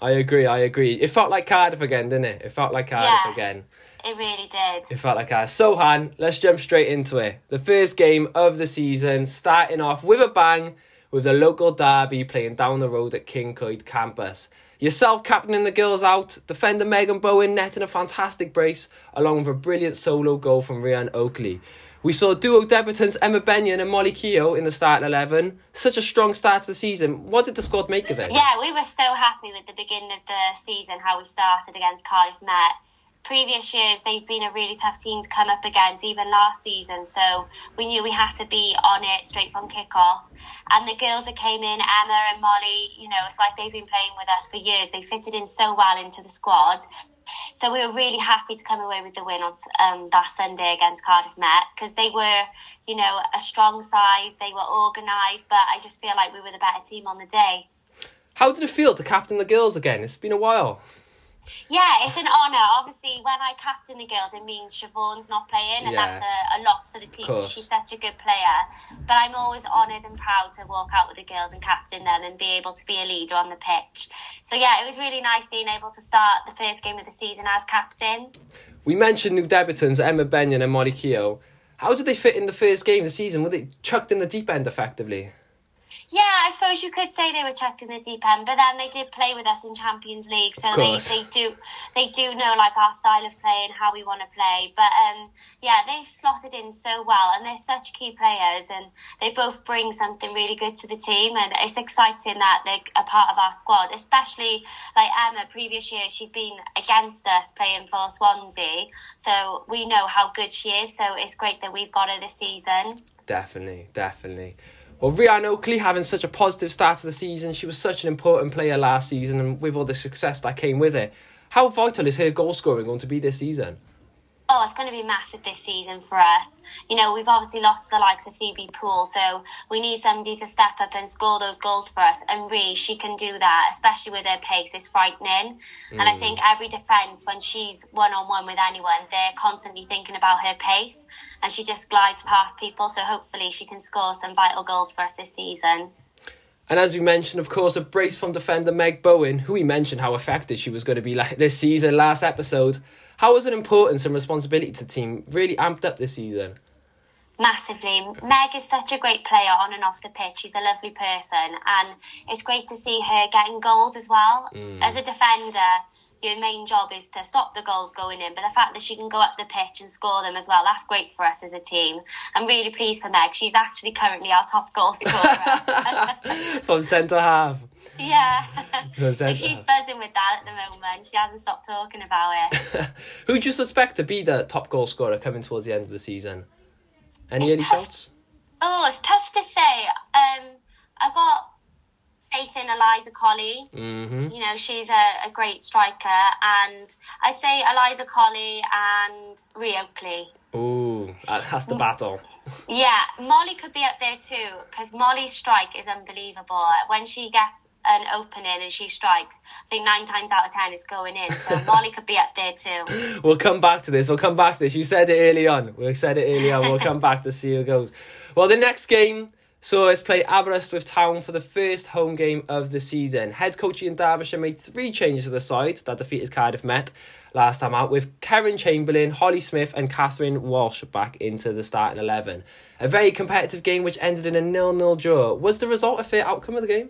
I agree, I agree. It felt like Cardiff again, didn't it? It felt like Cardiff Yeah. again. It really did. It felt like Cardiff. So, Han, let's jump straight into it. The first game of the season, starting off with a bang with the local derby playing down the road at Cyncoed campus. Yourself captaining the girls out, defender Megan Bowen netting a fantastic brace, along with a brilliant solo goal from Rhianne Oakley. We saw duo debutants Emma Benyon and Molly Keogh in the starting 11. Such a strong start to the season. What did the squad make of it? Yeah, we were so happy with the beginning of the season, how we started against Cardiff Met. Previous years, they've been a really tough team to come up against, even last season. So we knew we had to be on it straight from kick-off. And the girls that came in, Emma and Molly, you know, it's like they've been playing with us for years. They fitted in so well into the squad. So we were really happy to come away with the win on um, that Sunday against Cardiff Met because they were, you know, a strong side. They were organised, but I just feel like we were the better team on the day. How did it feel to captain the girls again? It's been a while. Yeah, it's an honour. Obviously, when I captain the girls, it means Siobhan's not playing, and Yeah. that's a, a loss for the team. She's such a good player. But I'm always honoured and proud to walk out with the girls and captain them and be able to be a leader on the pitch. So, yeah, it was really nice being able to start the first game of the season as captain. We mentioned new debutants Emma Benyon and Molly Keogh. How did they fit in the first game of the season? Were they chucked in the deep end effectively? Yeah, I suppose you could say they were chucked in the deep end, but then they did play with us in Champions League, so they, they do they do know like our style of play and how we want to play. But um, yeah, they've slotted in so well, and they're such key players, and they both bring something really good to the team, and it's exciting that they're a part of our squad. Especially like Emma, previous year she's been against us playing for Swansea, so we know how good she is. So it's great that we've got her this season. Definitely, definitely. Well, Rhianne Oakley having such a positive start to the season. She was such an important player last season, and with all the success that came with it, how vital is her goal scoring going to be this season? Oh, it's going to be massive this season for us. You know, we've obviously lost the likes of Phoebe Poole, so we need somebody to step up and score those goals for us. And Ree, she can do that, especially with her pace. It's frightening. And I mm. think every defence, when she's one on one with anyone, they're constantly thinking about her pace, and she just glides past people. So hopefully, she can score some vital goals for us this season. And as we mentioned, of course, a brace from defender Meg Bowen, who we mentioned how effective she was going to be like this season last episode. How was an importance and responsibility to the team really amped up this season? Massively. Meg is such a great player on and off the pitch. She's a lovely person, and it's great to see her getting goals as well. Mm. As a defender, your main job is to stop the goals going in, but the fact that she can go up the pitch and score them as well, that's great for us as a team. I'm really pleased for Meg. She's actually currently our top goal scorer. From centre half. Yeah. So she's buzzing with that at the moment. She hasn't stopped talking about it. Who do you suspect to be the top goal scorer coming towards the end of the season? Any It's tough. shots? Oh, it's tough to say. Um, I've got faith in Eliza Colley. Mm-hmm. You know, she's a, a great striker, and I'd say Eliza Colley and Rhea Oakley. Ooh, that's the battle. Yeah, Molly could be up there too, because Molly's strike is unbelievable. When she gets an opening and she strikes, I think nine times out of ten it's going in. So Molly could be up there too. We'll come back to this. We'll come back to this. You said it early on. We said it early on. We'll come back to see who goes. Well, the next game saw us play Aberystwyth Town for the first home game of the season. Head coach Ian Derbyshire made three changes to the side that defeated Cardiff Met last time out, with Karen Chamberlain, Holly Smith, and Catherine Walsh back into the starting 11. A very competitive game which ended in a nil-nil draw. Was the result a fair outcome of the game?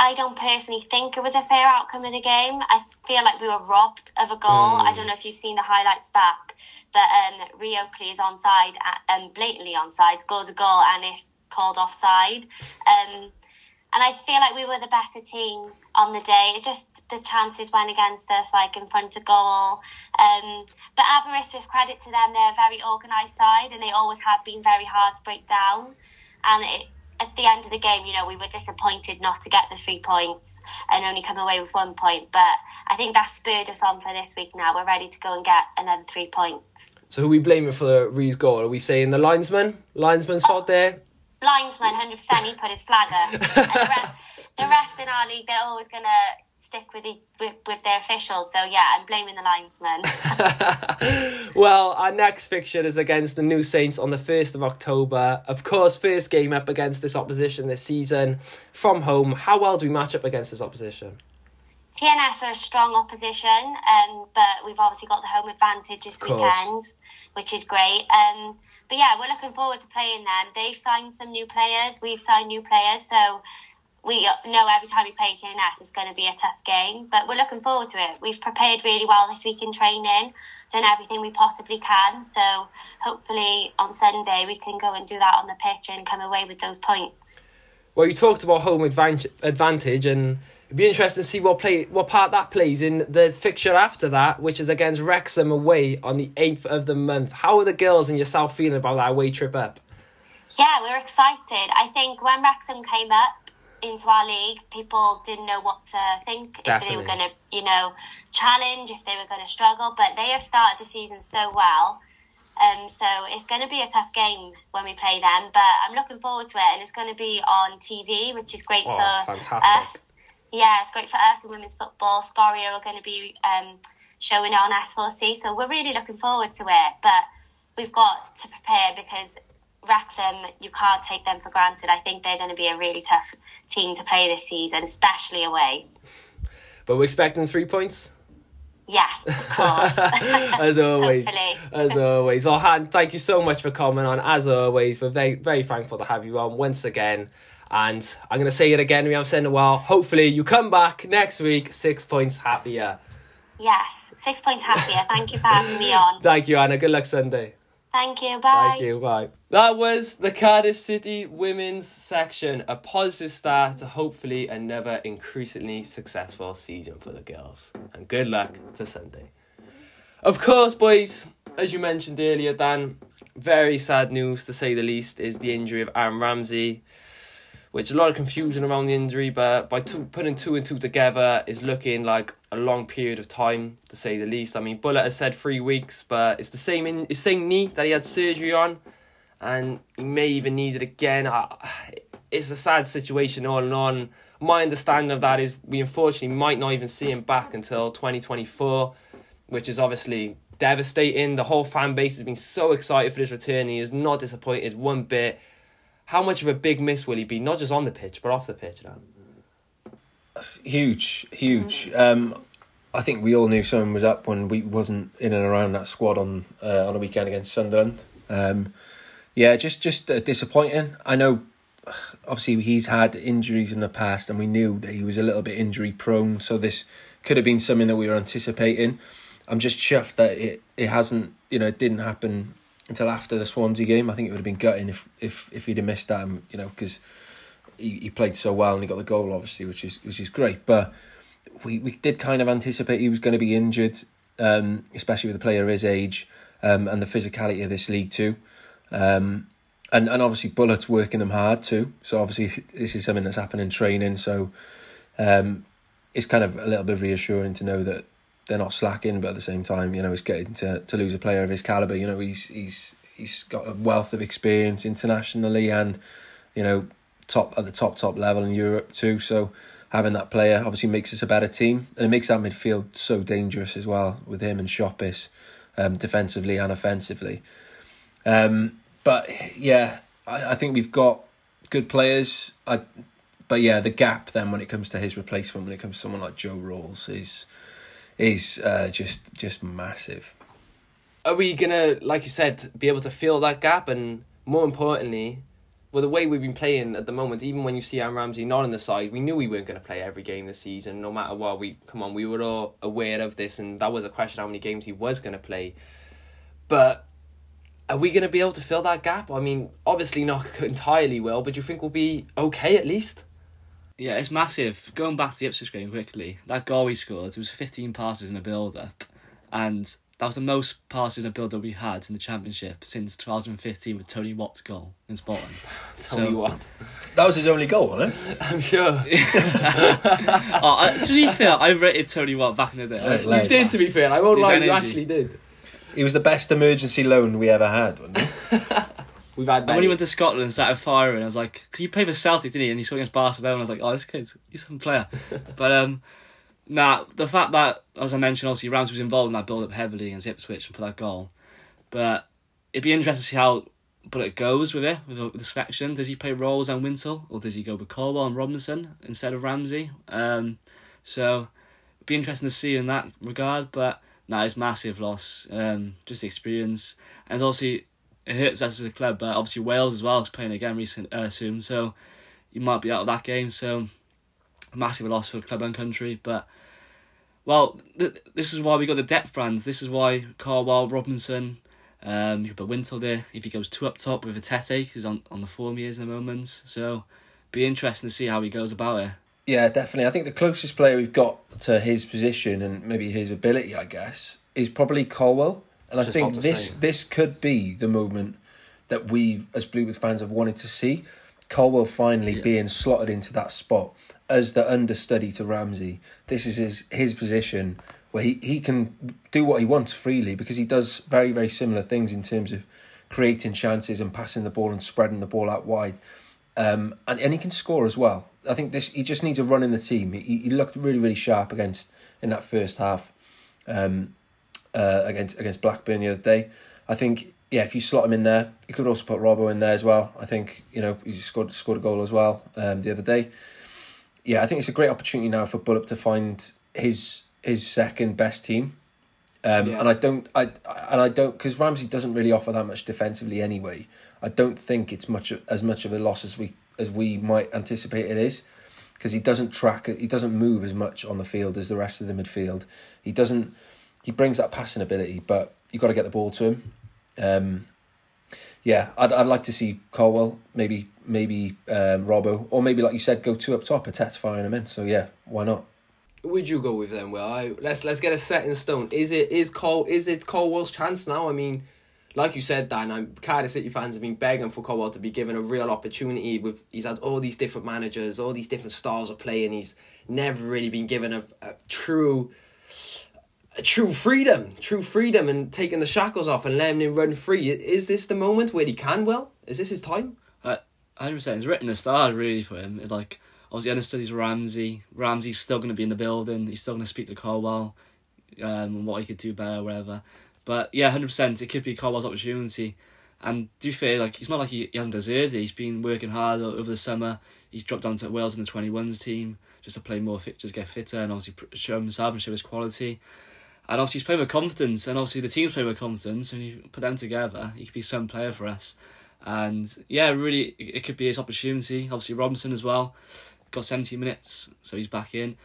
I don't personally think it was a fair outcome of the game. I feel like we were robbed of a goal. I don't know if you've seen the highlights back, but um, Rio Oakley is onside, uh, um, blatantly onside, scores a goal and is called offside. Um, and I feel like we were the better team on the day. It just the chances went against us, like in front of goal. Um, but Aberystwyth, credit to them, they're a very organised side, and they always have been very hard to break down. And it, at the end of the game, you know, we were disappointed not to get the three points and only come away with one point. But I think that spurred us on for this week. Now we're ready to go and get another three points. So who are we blaming for the Ree's goal? Are we saying the linesman? Linesman's fault oh, there? linesman, hundred percent. He put his flag up. The, ref, the refs in our league, they're always going to stick with, the, with with their officials. So yeah, I'm blaming the linesman. well, our next fixture is against the New Saints on the 1st of October. Of course, first game up against this opposition this season from home. How well do we match up against this opposition? TNS are a strong opposition, um, but we've obviously got the home advantage this weekend, which is great. Um, but yeah, we're looking forward to playing them. They've signed some new players. We've signed new players, so we know every time we play TNS, it's going to be a tough game. But we're looking forward to it. We've prepared really well this week in training, done everything we possibly can. So hopefully on Sunday we can go and do that on the pitch and come away with those points. Well, you talked about home advantage, and it'd be interesting to see what play what part that plays in the fixture after that, which is against Wrexham away on the 8th of the month. How are the girls and yourself feeling about that away trip up? Yeah, we're excited. I think when Wrexham came up into our league, people didn't know what to think if they were going to, you know, challenge, if they were going to struggle. But they have started the season so well. Um, so it's going to be a tough game when we play them, but I'm looking forward to it, and it's going to be on TV, which is great Oh, for fantastic. us. yeah, it's great for us in women's football. Sgorio are going to be um, showing on S4C, so we're really looking forward to it. But we've got to prepare because Wrexham, you can't take them for granted. I think they're going to be a really tough team to play this season, especially away. But we're expecting three points. Yes, of course. as always. As always. Well, Han, thank you so much for coming on. As always, we're very, very thankful to have you on once again. And I'm going to say it again, we haven't said in a while. Hopefully, you come back next week six points happier. yes, six points happier. Thank you for having me on. Thank you, Anna. Good luck Sunday. Thank you. Bye. Thank you. Bye. That was the Cardiff City women's section. A positive start to hopefully another increasingly successful season for the girls. And good luck to Sunday. Of course, boys, as you mentioned earlier, Dan, very sad news to say the least is the injury of Aaron Ramsey. Which a lot of confusion around the injury, but by two, putting two and two together is looking like a long period of time to say the least. I mean, Bulut has said three weeks, but it's the same in the same knee that he had surgery on, and he may even need it again. I, it's a sad situation all in all. My understanding of that is we unfortunately might not even see him back until twenty twenty four, which is obviously devastating. The whole fan base has been so excited for his return. He is not disappointed one bit. How much of a big miss will he be, not just on the pitch, but off the pitch now? Huge, huge. Um, I think we all knew someone was up when we wasn't in and around that squad on uh, on a weekend against Sunderland. Um, yeah, just just uh, disappointing. I know, obviously he's had injuries in the past, and we knew that he was a little bit injury prone. So this could have been something that we were anticipating. I'm just chuffed that it, it hasn't, you know, it didn't happen until after the Swansea game. I think it would have been gutting if if if he'd have missed that, you know, because he, he played so well and he got the goal, obviously, which is which is great. But we, we did kind of anticipate he was going to be injured, um, especially with a player his age um, and the physicality of this league too. Um, and, and obviously Bulut's working them hard too. So obviously this is something that's happening in training. So um, it's kind of a little bit reassuring to know that they're not slacking, but at the same time, you know, it's getting to, to lose a player of his caliber. You know, he's he's he's got a wealth of experience internationally and you know top at the top top level in Europe too. So having that player obviously makes us a better team, and it makes that midfield so dangerous as well with him and Siopis, um, defensively and offensively. Um, but yeah, I, I think we've got good players. I, but yeah, the gap then when it comes to his replacement, when it comes to someone like Joe Ralls, is is uh, just just massive. Are we gonna, like you said, be able to fill that gap, and more importantly, with the way we've been playing at the moment, even when you see Aaron Ramsey not on the side, we knew we weren't going to play every game this season, no matter what. We come on, we were all aware of this, and that was a question how many games he was going to play. But are we going to be able to fill that gap? I mean, obviously not entirely well, but do you think we'll be okay at least? Yeah, it's massive. Going back to the Ipswich game quickly, that goal we scored, it was 15 passes in a build up, and that was the most passes in a build up we had in the Championship since 2015 with Tony Watt's goal in Spotland. Tell me what. That was his only goal, wasn't it? I'm sure. oh, I, to be fair, I rated Tony Watt back in the day. Right, you like- did, to be fair. I won't His lie, you actually did. He was the best emergency loan we ever had, wasn't he? We've had And when he went to Scotland and started firing, I was like, because he played for Celtic, didn't he? And he scored against Barcelona. I was like, oh, this kid's he's some player. but um, nah, the fact that, as I mentioned, obviously Rams was involved in that build up heavily against Ipswich and for that goal. But it'd be interesting to see how Bulut goes with it, with, with the selection. Does he play Ralls and Wintle, or does he go with Colwill and Robinson instead of Ramsey? Um, so it'd be interesting to see in that regard. But nah, it's massive loss. Um, just the experience, and it's also it hurts us as a club, but obviously Wales as well is playing again recent uh, soon, so you might be out of that game. So massive loss for club and country, but well, th- this is why we got the depth brands. This is why Colwill, Robinson, um, you could put Wintle there if he goes two up top with Etete, who's on on the form years in the moments. So be interesting to see how he goes about it. Yeah, definitely. I think the closest player we've got to his position and maybe his ability, I guess, is probably Colwill. And I think this this could be the moment that we, as Bluebirds fans, have wanted to see. Colwill finally Yeah. being slotted into that spot as the understudy to Ramsey. This is his his position where he, he can do what he wants freely because he does very, very similar things in terms of creating chances and passing the ball and spreading the ball out wide. um, and and he can score as well. I think this he just needs a run in the team. He, he looked really really sharp against in that first half, um, uh, against against Blackburn the other day. I think yeah, if you slot him in there, you could also put Robbo in there as well. I think you know he scored scored a goal as well um, the other day. Yeah, I think it's a great opportunity now for Bulut to find his his second best team. Um, Yeah. And I don't, I and I don't because Ramsey doesn't really offer that much defensively anyway. I don't think it's much as much of a loss as we as we might anticipate it is, because he doesn't track, he doesn't move as much on the field as the rest of the midfield. He doesn't, he brings that passing ability, but you've got to get the ball to him. Um, yeah, I'd I'd like to see Colwill, maybe maybe um, Robbo, or maybe like you said, go two up top. Etete's firing him in, so yeah, why not? Would you go with them? Well, I, let's let's get a set in stone. Is it is Cole is it Colwill's chance now? I mean, like you said, Dan, I'm Cardiff City fans have been begging for Colwell to be given a real opportunity. With he's had all these different managers, all these different styles of play, and he's never really been given a, a true. True freedom, true freedom, and taking the shackles off and letting him run free. Is this the moment where he can? Well, is this his time? hundred percent. It's written the stars really for him. It, like obviously understood he's Ramsey. Ramsey's still going to be in the building. He's still going to speak to Colwill, um, and what he could do better, whatever. But yeah, hundred percent. It could be Colwill's opportunity. And do fair, like it's not like he, he hasn't deserved it. He's been working hard over the summer. He's dropped down to Wales in the twenty ones team just to play more fit, just get fitter, and obviously show himself and show his quality. And obviously he's playing with confidence, and obviously the team's playing with confidence, and you put them together, he could be some player for us. And yeah, really, it could be his opportunity. Obviously, Robinson as well got 70 minutes, so he's back in.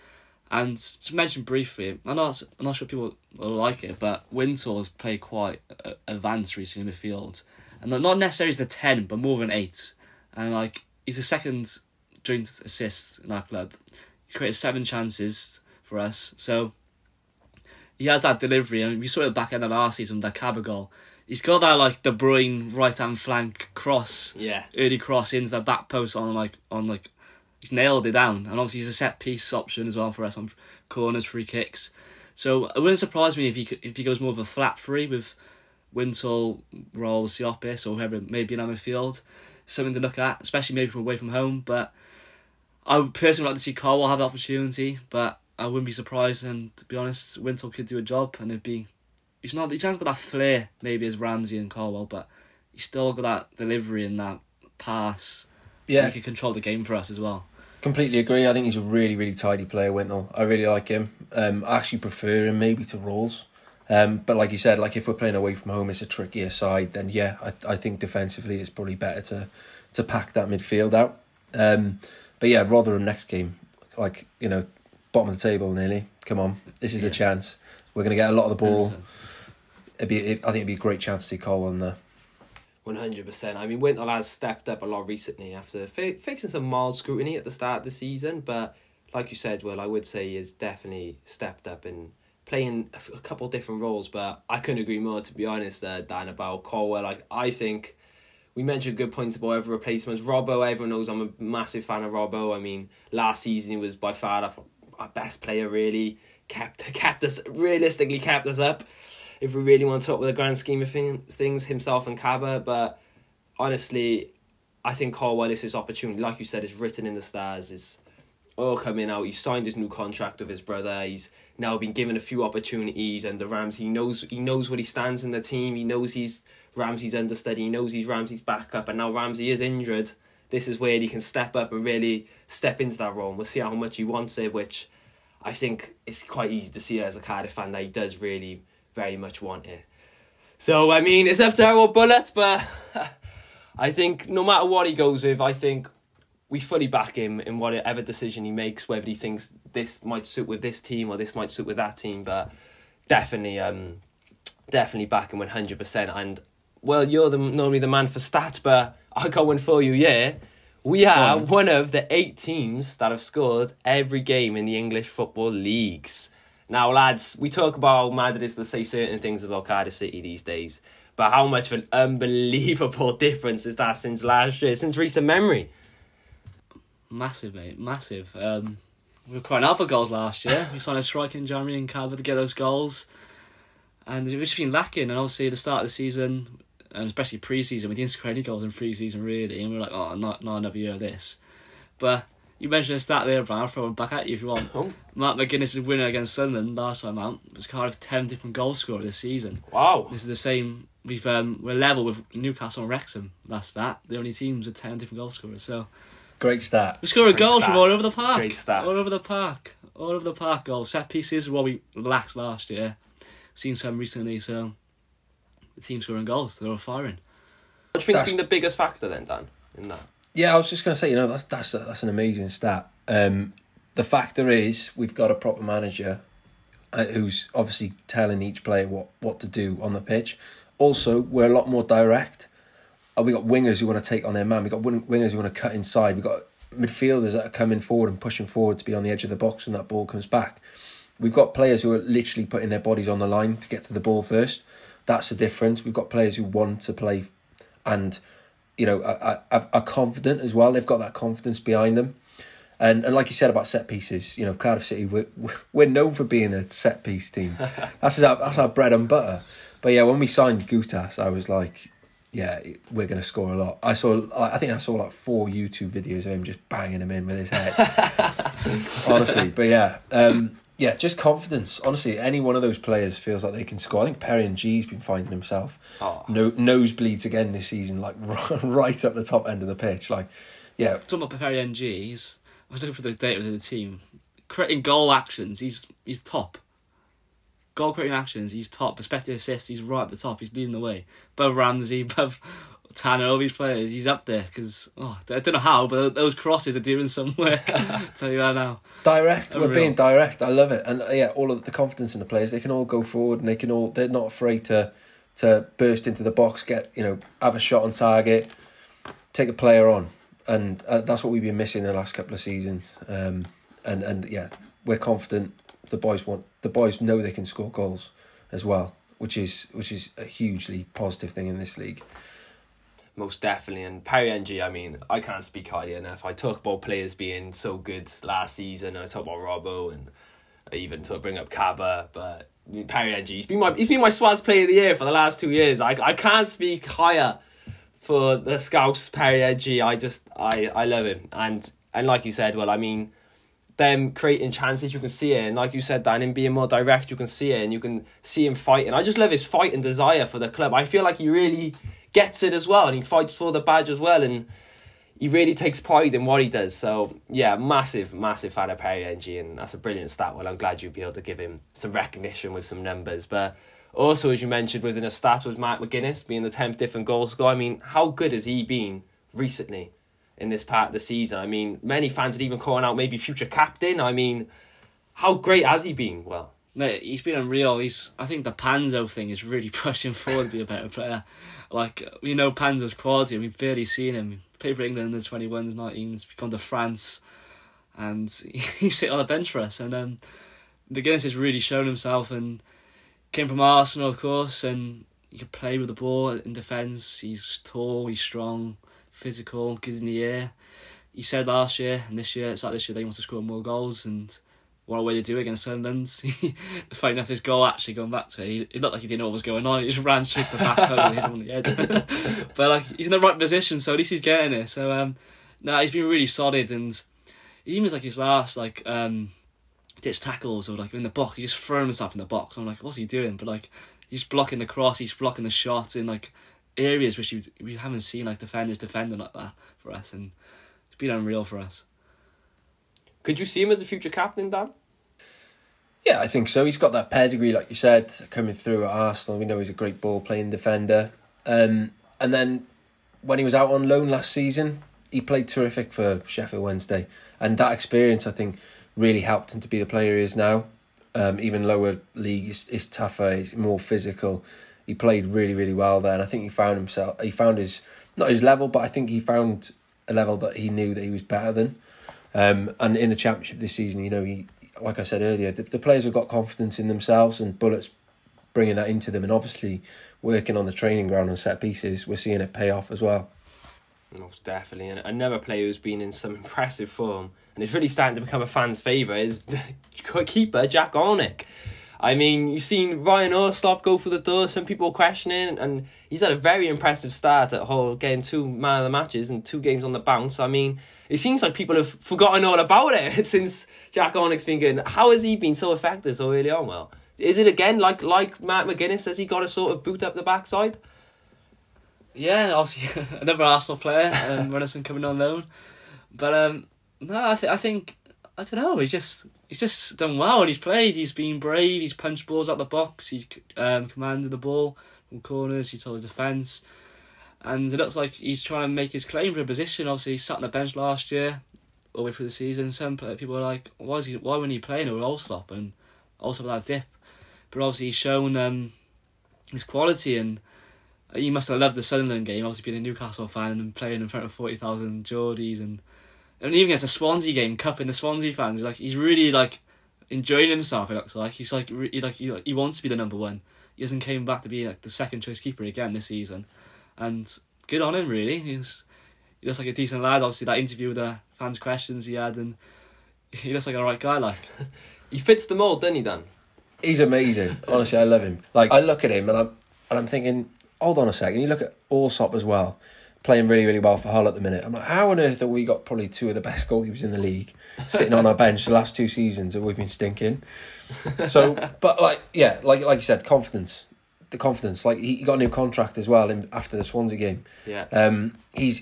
And to mention briefly, I'm not, I'm not sure people will like it, but Wintle has played quite uh, advanced recently in the field. And not necessarily as the 10, but more than 8. And like, he's the second joint assist in our club. He's created seven chances for us. So he has that delivery, and we saw it at the back end of last season that Kaba goal. He's got that like De Bruyne right hand flank cross, Yeah, early cross into the back post on like on like he's nailed it down, and obviously he's a set piece option as well for us on corners, free kicks. So it wouldn't surprise me if he if he goes more of a flat three with Wintle, Ralls, Siopis, or whoever it may be in our midfield. Something to look at, especially maybe from away from home. But I would personally like to see Colwill have the opportunity, but I wouldn't be surprised. And to be honest, Wintle could do a job, and it'd be. He's not. He hasn't got that flair maybe as Ramsey and Colwill, but he's still got that delivery and that pass. Yeah, he can control the game for us as well. Completely agree. I think he's a really, really tidy player, Wintle. I really like him. Um, I actually prefer him maybe to Ralls. Um, but like you said, like if we're playing away from home, it's a trickier side. Then yeah, I, I think defensively it's probably better to to pack that midfield out. Um, but yeah, Rotherham next game, like you know, bottom of the table nearly. Come on, this is the chance. We're going to get a lot of the ball. 100%. It'd be, it, I think it'd be a great chance to see Cole on there. One hundred percent. I mean, Wintle has stepped up a lot recently after fa- facing some mild scrutiny at the start of the season. But like you said, Will, I would say he has definitely stepped up and playing a, f- a couple different roles. But I couldn't agree more, to be honest, uh, Dan, about Colwill. Like I think we mentioned good points about other replacements. Robbo, everyone knows I'm a massive fan of Robbo. I mean, last season he was by far our, best player. Really kept kept us realistically kept us up if we really want to talk with the grand scheme of thing, things, himself and Kaba. But honestly, I think is his opportunity. Like you said, is written in the stars. Is all coming out. He signed his new contract with his brother. He's now been given a few opportunities, and the Rams. He knows he knows what he stands in the team. He knows he's Ramsey's understudy. He knows he's Ramsey's backup, and now Ramsey is injured. This is where he can step up and really step into that role. And we'll see how much he wants it, which I think it's quite easy to see as a Cardiff fan that he does really very much want it. So I mean, it's up to our Bulut, but I think no matter what he goes with, I think we fully back him in whatever decision he makes, whether he thinks this might suit with this team or this might suit with that team. But definitely, um, definitely back him one hundred percent. And well, you're the normally the man for stats, but I'll go in for you. Yeah, we are on. one of the eight teams that have scored every game in the English football leagues. Now, lads, we talk about how mad it is to say certain things about Cardiff City these days, but how much of an unbelievable difference is that since last year, since recent memory? Massive, mate, massive. Um, we were crying out for goals last year. We signed a striker in Jeremy and Calvert to get those goals, and we've just been lacking. And obviously, at the start of the season, and especially pre-season. We didn't score any goals in pre-season really, and we are like, oh, not not another year of this. But you mentioned a stat there, Brian. I'll throw it back at you if you want. Oh. Matt McGuinness' winner against Sunderland last time out was Cardiff ten different goal scorers this season. Wow. This is the same. We've um, we're level with Newcastle and Wrexham. That's that. The only teams with ten different goal scorers. So Great stat. we're scoring Great goals from all over the park. Great stats. All over the park. All over the park. Goals. Set pieces. What we lacked last year. Seen some recently. So the team's scoring goals. They're all firing. What do you think's That's- been the biggest factor then, Dan, in that? Yeah, I was just going to say, you know, that's that's a, that's an amazing stat. Um, the factor is we've got a proper manager uh, who's obviously telling each player what, what to do on the pitch. Also, we're a lot more direct. Uh, we got wingers who want to take on their man. We got wingers who want to cut inside. We got midfielders that are coming forward and pushing forward to be on the edge of the box when that ball comes back. We've got players who are literally putting their bodies on the line to get to the ball first. That's the difference. We've got players who want to play and you know, are, are, are confident as well. They've got that confidence behind them. And and like you said about set pieces, you know, Cardiff City, we're, we're known for being a set piece team. That's our, that's our bread and butter. But yeah, when we signed Goutas, I was like, yeah, we're going to score a lot. I saw, I think I saw like four YouTube videos of him just banging them in with his head. Honestly, but yeah, um, yeah, just confidence. Honestly, any one of those players feels like they can score. I think Perry Ng's been finding himself Oh. no nosebleeds again this season, like right up the top end of the pitch. Like, yeah, Talking about Perry Ng's, I was looking for the data within the team. Creating goal actions, he's he's top. Goal creating actions, he's top. Perspective assists, he's right at the top. He's leading the way. Above Ramsey, above Tanner, all these players, he's up there because oh, I don't know how, but those crosses are doing some work. tell you that now. direct. We're being direct. I love it, and uh, yeah, all of the confidence in the players. They can all go forward, and they can all. They're not afraid to to burst into the box, get you know, have a shot on target, take a player on, and uh, that's what we've been missing in the last couple of seasons. Um, and and yeah, we're confident. The boys want. The boys know they can score goals as well, which is which is a hugely positive thing in this league. Most definitely. And Perry NG, I mean, I can't speak highly enough. I talk about players being so good last season. I talk about Robbo and I even to bring up Kaba, but Perry NG, he's been my he's been my Swans player of the year for the last two years. I I can't speak higher for the Scouts Perry NG. I just I I love him. And and like you said, well, I mean them creating chances, you can see it, and like you said, Dan, him being more direct, you can see it, and you can see him fighting. I just love his fight and desire for the club. I feel like he really gets it as well, and he fights for the badge as well, and he really takes pride in what he does. So yeah, massive, massive fan of Perry NG, and that's a brilliant stat. Well, I'm glad you'll be able to give him some recognition with some numbers, but. Also, as you mentioned, within a stat was Matt McGuinness being the tenth different goal scorer. I mean, how good has he been recently in this part of the season? I mean, many fans had even calling out maybe future captain. I mean, how great has he been? Well, Mate, he's been unreal. He's I think the Panzo thing is really pushing forward to be a better player. Like we know Panzo's quality, and we've barely seen him. He played for England in the twenty ones, nineteens, gone to France, and he's sitting on the bench for us. And um, the Guinness has really shown himself, and came from Arsenal, of course, and he can play with the ball in defence. He's tall, he's strong, physical, good in the air. He said last year and this year, it's like this year they want to score more goals and what a way to do against Sunderland. Funny enough, his goal actually going back to it, he, it looked like he didn't know what was going on. He just ran straight to the back post and hit him on the head. but like he's in the right position, so at least he's getting it. So um, no, he's been really solid and even like his last like um ditch tackles or like in the box, he just throwing himself in the box. I'm like, what's he doing? But like he's blocking the cross, he's blocking the shot in like areas which you, we haven't seen like defenders defending like that for us, and it's been unreal for us. could you see him as a future captain, Dan? Yeah, I think so. He's got that pedigree, like you said, coming through at Arsenal. We know he's a great ball playing defender. Um, and then when he was out on loan last season, he played terrific for Sheffield Wednesday. And that experience, I think, really helped him to be the player he is now. Um, even lower league is, is tougher, he's more physical. He played really, really well there. And I think he found himself, he found his, not his level, but I think he found a level that he knew that he was better than. Um, and in the championship this season, you know, he like I said earlier, the, the players have got confidence in themselves, and Bulut's bringing that into them, and obviously working on the training ground and set pieces, we're seeing it pay off as well. Most definitely. And another player who's been in some impressive form and is really starting to become a fan's favourite is the keeper, Jak Alnwick. I mean, you've seen Ryan Allsop go for the door. Some people questioning, and he's had a very impressive start at Hull, getting two man of the matches and two games on the bounce. I mean, it seems like people have forgotten all about it since Jak Alnwick's been good. How has he been so effective so early on? Well, is it again like like Matt McGuinness? Has he got a sort of boot up the backside? Yeah, obviously another Arsenal player, um, Runarsson coming on loan. But um, no, I, th- I think I don't know. He's just he's just done well when he's played. He's been brave. He's punched balls out the box. He's um, commanded the ball from corners. He's told his defence, and it looks like he's trying to make his claim for a position. Obviously, he sat on the bench last year, all the way through the season. Some people are like, "Why is he? Why wasn't he playing with Allsop and also that dip?" But obviously, he's shown um, his quality and he must have loved the Sunderland game, obviously being a Newcastle fan and playing in front of 40,000 Geordies and and even against the Swansea game, cupping the Swansea fans, like he's really like enjoying himself. It looks like he's like he, like he, he wants to be the number one. He hasn't came back to be like the second choice keeper again this season, and good on him really. He's he looks like a decent lad. Obviously that interview with the fans' questions he had, and he looks like a right guy. Like he fits the mold, doesn't he, Dan? He's amazing. Honestly, I love him. Like I look at him and I'm and I'm thinking hold on a second. You look at Allsop as well, playing really, really well for Hull at the minute. I'm like, how on earth have we got probably two of the best goalkeepers in the league sitting on our bench the last two seasons that we've been stinking? So, but like, yeah, like like you said, confidence. The confidence, like he got a new contract as well in, after the Swansea game. Yeah. Um, he's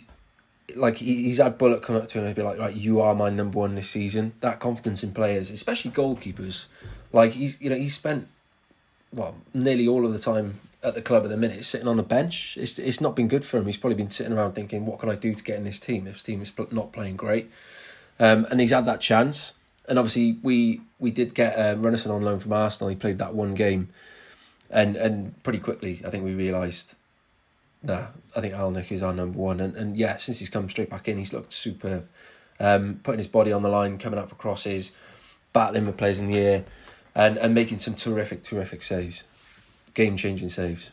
like he, he's had Bulut come up to him and be like, right, you are my number one this season. That confidence in players, especially goalkeepers, like he's you know he spent well nearly all of the time at the club at the minute, sitting on a bench. It's it's not been good for him. He's probably been sitting around thinking, what can I do to get in this team? If this team is not playing great, um, and he's had that chance. And obviously, we we did get uh, Runarsson on loan from Arsenal. He played that one game, and and pretty quickly, I think we realised, nah, I think Alnwick is our number one. And and yeah, since he's come straight back in, he's looked superb. Um, putting his body on the line, coming out for crosses, battling with players in the air, and and making some terrific, terrific saves game changing saves.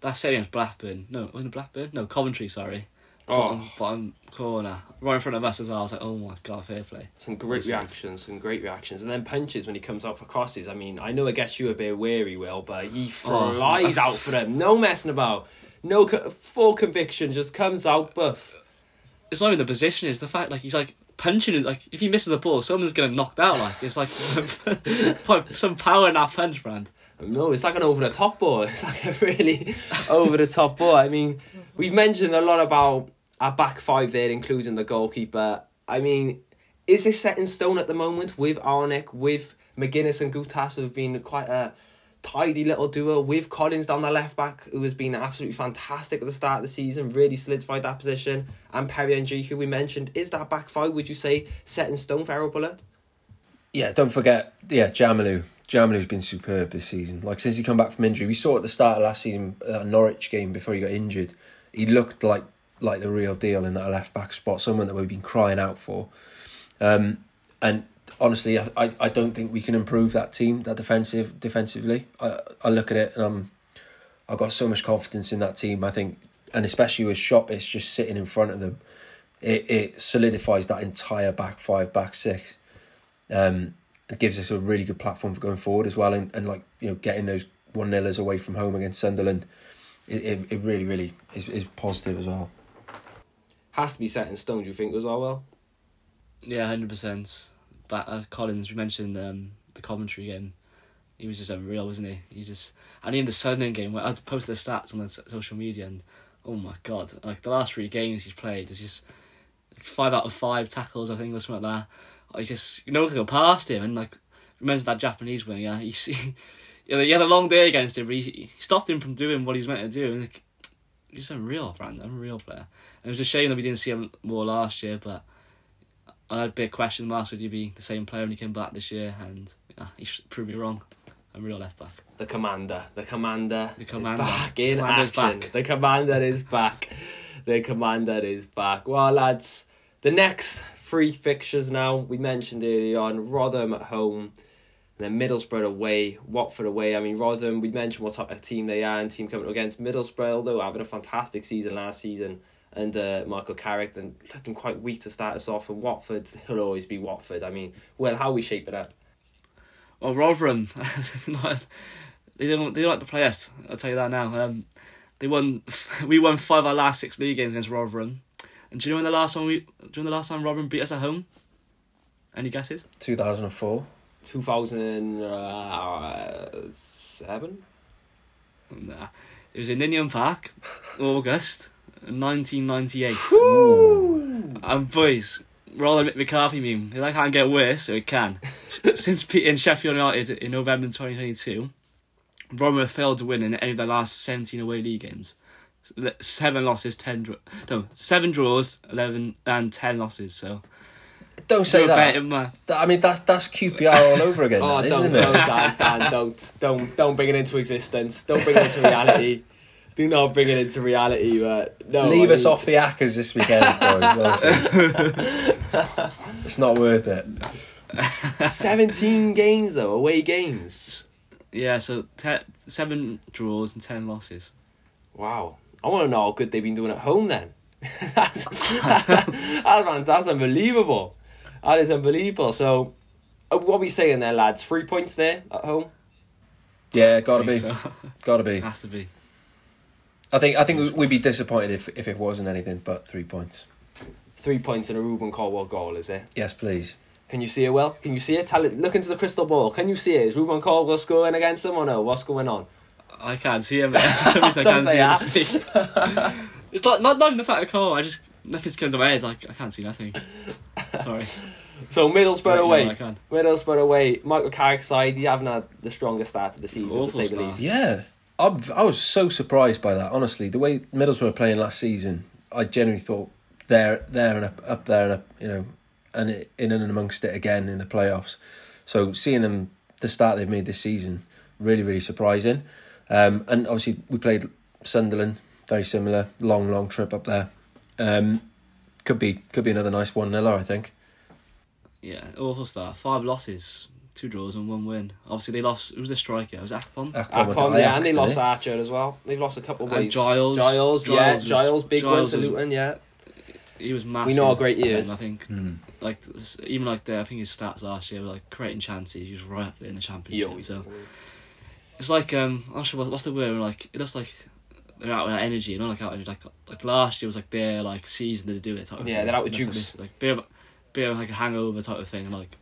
That stadium's Blackburn. No, in Blackburn? No, Coventry. Sorry. Oh. Bottom, bottom corner, right in front of us as well. I was like, oh my god, fair play. Some great reactions, some great reactions, and then punches when he comes out for crosses. I mean, I know it gets you a bit weary, Will, but he Oh. flies out for them. No messing about. No co- full conviction, just comes out buff. It's not even the position; it's the fact like he's like punching it. Like if he misses the ball, someone's gonna knocked out. Like it's like some power in that punch, brand. No, it's like an over the top ball. It's like a really over the top ball. I mean, we've mentioned a lot about our back five there, including the goalkeeper. I mean, is this set in stone at the moment with Alnwick, with McGuinness and Goutas, who have been quite a tidy little duo, with Collins down the left back, who has been absolutely fantastic at the start of the season, really solidified that position, and Perry Ng who we mentioned. Is that back five, would you say, set in stone for Errol Bulut? Yeah, don't forget, yeah, Jamilu. Jamilu's been superb this season. Like since he come back from injury, we saw at the start of last season that Norwich game before he got injured, he looked like like the real deal in that left back spot, someone that we've been crying out for. Um, and honestly, I, I, don't think we can improve that team, that defensive defensively. I I look at it and I'm, I got so much confidence in that team. I think, and especially with Shop, it's just sitting in front of them. It it solidifies that entire back five, back six. Um, it gives us a really good platform for going forward as well, and, and like you know, getting those one nilers away from home against Sunderland. It, it, it really really is, is positive as well. Has to be set in stone. Do you think as well? Well, Yeah, hundred percent. But uh, Collins, we mentioned um, the Coventry game. He was just unreal, wasn't he? He just and even the Sunderland game. Where I posted the stats on the social media, and oh my god, like the last three games he's played, it's just five out of five tackles, I think, or something like that. I just you know could go past him, and like remember that Japanese wing, yeah, you see. You know, he had a long day against him, but he, he stopped him from doing what he was meant to do. And like, he's unreal, Brandon, unreal player. And it was a shame that we didn't see him more last year, but I had a big question marks would he be the same player when he came back this year, and yeah, he's proved me wrong. I'm real left back. the commander, the commander, The commander. is back in Commander's action. back. The commander is back. The commander is back. Well, lads, the next three fixtures now we mentioned earlier on: Rotherham at home, then Middlesbrough away, Watford away. I mean, Rotherham. We mentioned what type of team they are, and team coming up against Middlesbrough, although having a fantastic season last season. Uh, Michael Carrick and looking quite weak to start us off. And Watford, he'll always be Watford. I mean, well, how are we shaping up? Well, Rotherham, they don't they don't like to play us. I'll tell you that now. Um, they won. We won five of our last six league games against Rotherham. And do you know when the last one we? Do you know the last time Rotherham beat us at home? Any guesses? Two thousand and four. 2007? Nah. It was in Ninian Park, August, 1998. And boys, roll the Mick McCarthy meme. If that can't get worse, so it can. Since beating Sheffield United in November 2022, Rotherham have failed to win in any of their last 17 away league games. Seven losses, ten draw- no, seven draws, eleven and ten losses. So Don't say you're that. betting, man. That- I mean, that's that's QPR all over again, Oh, that, don't, isn't don't, it? Dan, Dan, don't, don't, don't bring it into existence. Don't bring it into reality. Do not bring it into reality. But no, Leave I us mean, off the Ackers this weekend, boys. it's not worth it. Seventeen games though, away games. Yeah, so te- seven draws and ten losses. Wow, I want to know how good they've been doing at home. Then that's that's, that's unbelievable. That is unbelievable. So, uh, what are we saying there, lads? Three points there at home. Yeah, gotta be, so. gotta be. Has to be. I think I think we- we'd be disappointed if if it wasn't anything but three points. Three points and a Rubin Colwill goal, is it? Yes, please. Can you see it well? Can you see it? Tell it. Look into the crystal ball. Can you see it? Is Rubin Colwill scoring against them or no? What's going on? I can't see him. For some reason, I Don't can't say see him. it's not, not not even the fact of call. I just nothing's coming to my head. Like I can't see nothing. Sorry. So Middlesbrough Right, no, away. I can. Middlesbrough away. Michael Carrick's side. You haven't had the strongest start of the season, to say the least. Yeah, I'm, I was so surprised by that. Honestly, the way Middlesbrough were playing last season, I genuinely thought they're there and up, up there and up, you know, and in and amongst it again in the playoffs. So seeing them the start they've made this season, really really surprising. Um, and obviously we played Sunderland, very similar, long long trip up there. Um, could be could be another nice one 0 I think. Yeah, awful start. Five losses, two draws and one win. Obviously they lost. It was a striker. It was Akpom. Akpom went Akpom, yeah, Ajax, and they lost he? Archer as well. They've lost a couple of And ways. Giles. Giles, yeah, Giles was- Giles, big one Giles to was- Luton, yeah. He was massive. We know how great he for is. I think. Hmm. Like even like the I think his stats last year were like creating chances. He was right up there in the championship. Yo, so it's like um I'm not sure what, what's the word like it looks like they're out with energy, not like out with like like last year was like their like season to do it type of Yeah, thing. they're out with That's like juice. this, Like bit of bit of like a hangover type of thing, like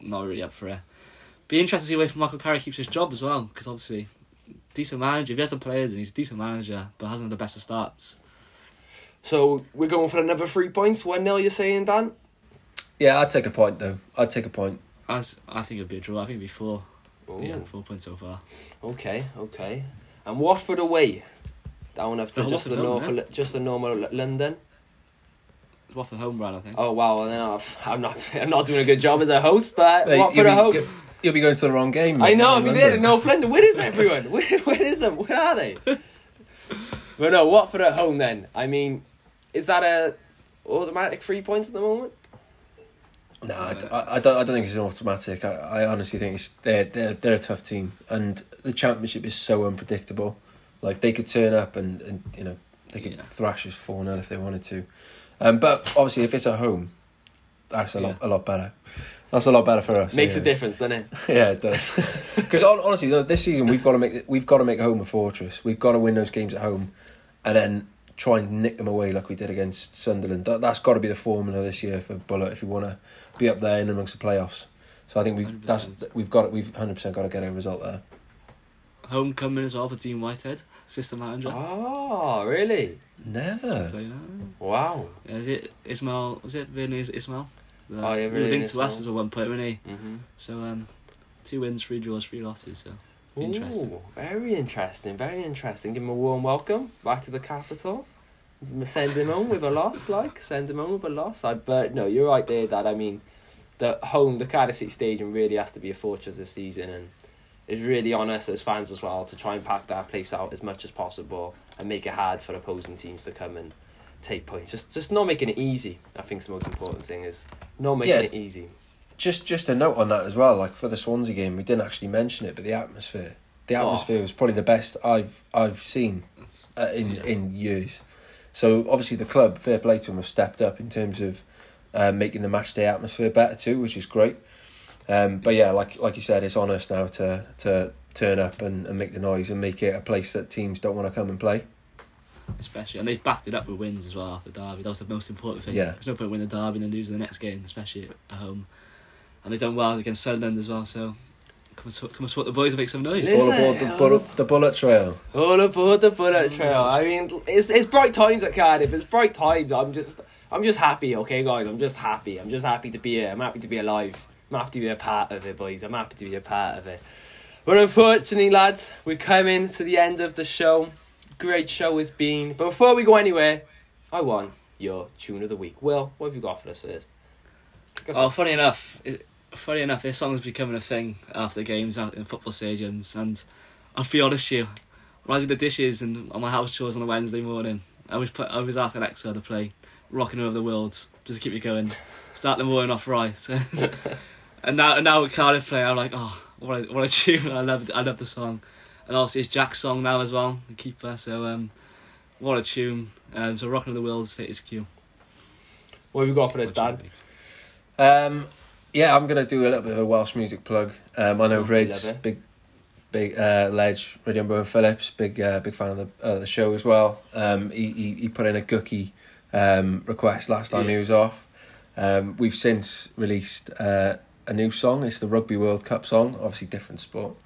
not really up for it. Be interested to see where Michael Carrick keeps his job as well, because obviously decent manager. If he has the players and he's a decent manager, but hasn't had the best of starts. So we're going for another three points. 1 0, you're saying, Dan? Yeah, I'd take a point though. I'd take a point. As I think it'd be a draw. I think it'd be four. Yeah, four points so far. Okay, okay. And Watford away. Down up to just the Watford home, north, of, just the normal London. It's Watford home run, I think. Oh wow! Then I've, I'm not, I'm not doing a good job as a host, but Mate, Watford you'll, at home. be, you'll, you'll be going to the wrong game. I know, I'll be there in Remember. North London. Where is everyone? Where, where is them? Where are they? but no, Watford at home then. I mean, is that a automatic three points at the moment? No, I, I- I don't. I don't think it's an automatic. I, I honestly think it's they're they're they're a tough team, and the championship is so unpredictable. Like they could turn up and, and you know they could Yeah. thrash us four 0 if they wanted to, um, but obviously if it's at home, that's a lot a lot better. That's a lot better for us. Makes yeah. a difference, doesn't it? Yeah, it does. Because honestly, this season we've got to make we've got to make home a fortress. We've got to win those games at home, and then try and nick them away like we did against Sunderland. That, that's got to be the formula this year for Bulut if we want to be up there in amongst the playoffs. So I think we that's 100%. we've got we've hundred percent got to get a result there. Homecoming as well for Team Whitehead, assistant manager. Oh, really? Never. So, you Wow. yeah, is it Ismail? Was it Vinny Ismail? The- Oh, yeah, he Vinny linked to us as at one point, wasn't he? Mm-hmm. So um, two wins, three draws, three losses. So interesting. Ooh, very interesting, very interesting. Give him a warm welcome back to the capital. Send him home with a loss, like send him home with a loss. I, but no, you're right there, Dad. I mean, the home, the Cardiff City Stadium really has to be a fortress this season, and it's really on us as fans as well to try and pack that place out as much as possible and make it hard for opposing teams to come and take points. Just, just not making it easy. I think the most important thing is not making Yeah. it easy. Just just a note on that as well. Like for the Swansea game, we didn't actually mention it, but the atmosphere, the Oh. atmosphere was probably the best I've I've seen uh, in Yeah. in years. So obviously the club, fair play to them, have stepped up in terms of uh, making the match day atmosphere better too, which is great. Um, but yeah, like like you said, it's on us now to to turn up and, and make the noise and make it a place that teams don't want to come and play. especially, and they've backed it up with wins as well after Derby. That was the most important thing. Yeah. There's no point winning the Derby and then losing the next game, especially at home. And they've done well against Sunderland as well. So come and support, come and support the boys and make some noise. Listen. All aboard the um, bullet, the bullet trail. All aboard the bullet trail. I mean, it's it's bright times at Cardiff. It's bright times. I'm just I'm just happy. Okay, guys. I'm just happy. I'm just happy to be here. I'm happy to be alive. I'm happy to be a part of it, boys. I'm happy to be a part of it. But unfortunately, lads, we're coming to the end of the show. Great show it's been. But before we go anywhere, I want your tune of the week. Will, what have you got for us first? Oh, funny enough, it, funny enough, this song's becoming a thing after games out in football stadiums. And I'll be honest with you, when I did the dishes and on my house chores on a Wednesday morning, I was put, I was asking Alexa to play "Rocking Over the World" just to keep me going, start the morning off right. and now, and now with Cardiff play, I'm like, oh, what a, what a tune! I love, I love the song, and also it's Jak's song now as well, the keeper. So, um, what a tune! Um, so, "Rocking Over the World" status quo. What have you got for this, Dad? Um, yeah, I'm gonna do a little bit of a Welsh music plug. Um, I know Rids, big, big uh, ledge, Rhydian Bowen-Phillips, big, uh, big fan of the uh, the show as well. Um, he, he he put in a Gookie um, request last time he was off. Um, we've since released uh, a new song. It's the Rugby World Cup song, obviously different sport.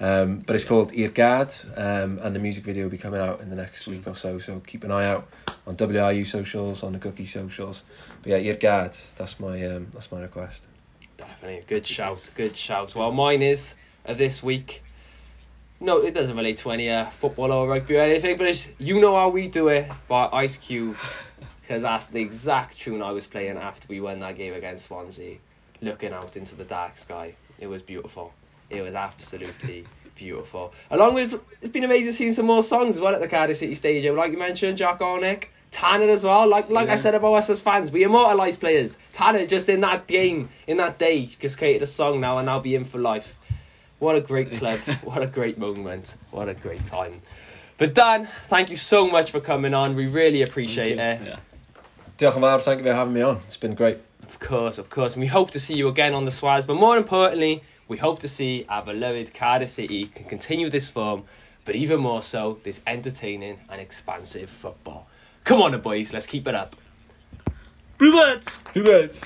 Um, but it's called Irgad, um, and the music video will be coming out in the next week or so. So keep an eye out on WRU socials, on the Cookie socials. But yeah, Irgad, that's my um, that's my request. Definitely. a Good shout. Good shout. Well, mine is of this week. No, it doesn't relate to any uh, football or rugby or anything, but it's You Know How We Do It by Ice Cube. Because that's the exact tune I was playing after we won that game against Swansea. Looking out into the dark sky. It was beautiful. It was absolutely beautiful. Along with, it's been amazing seeing some more songs as well at the Cardiff City Stadium. Like you mentioned, Jak Alnwick. Tanner as well. Like like I said about us as fans, we immortalise players. Tanner just in that game, in that day, just created a song now and I'll be in for life. What a great club. what a great moment. What a great time. But Dan, thank you so much for coming on. We really appreciate it. Yeah. Diolch yn fawr, thank you for having me on. It's been great. Of course, of course. And we hope to see you again on the Swazz. But more importantly, we hope to see our beloved Cardiff City can continue this form, but even more so, this entertaining and expansive football. Come on, the boys, let's keep it up. Bluebirds! Who birds?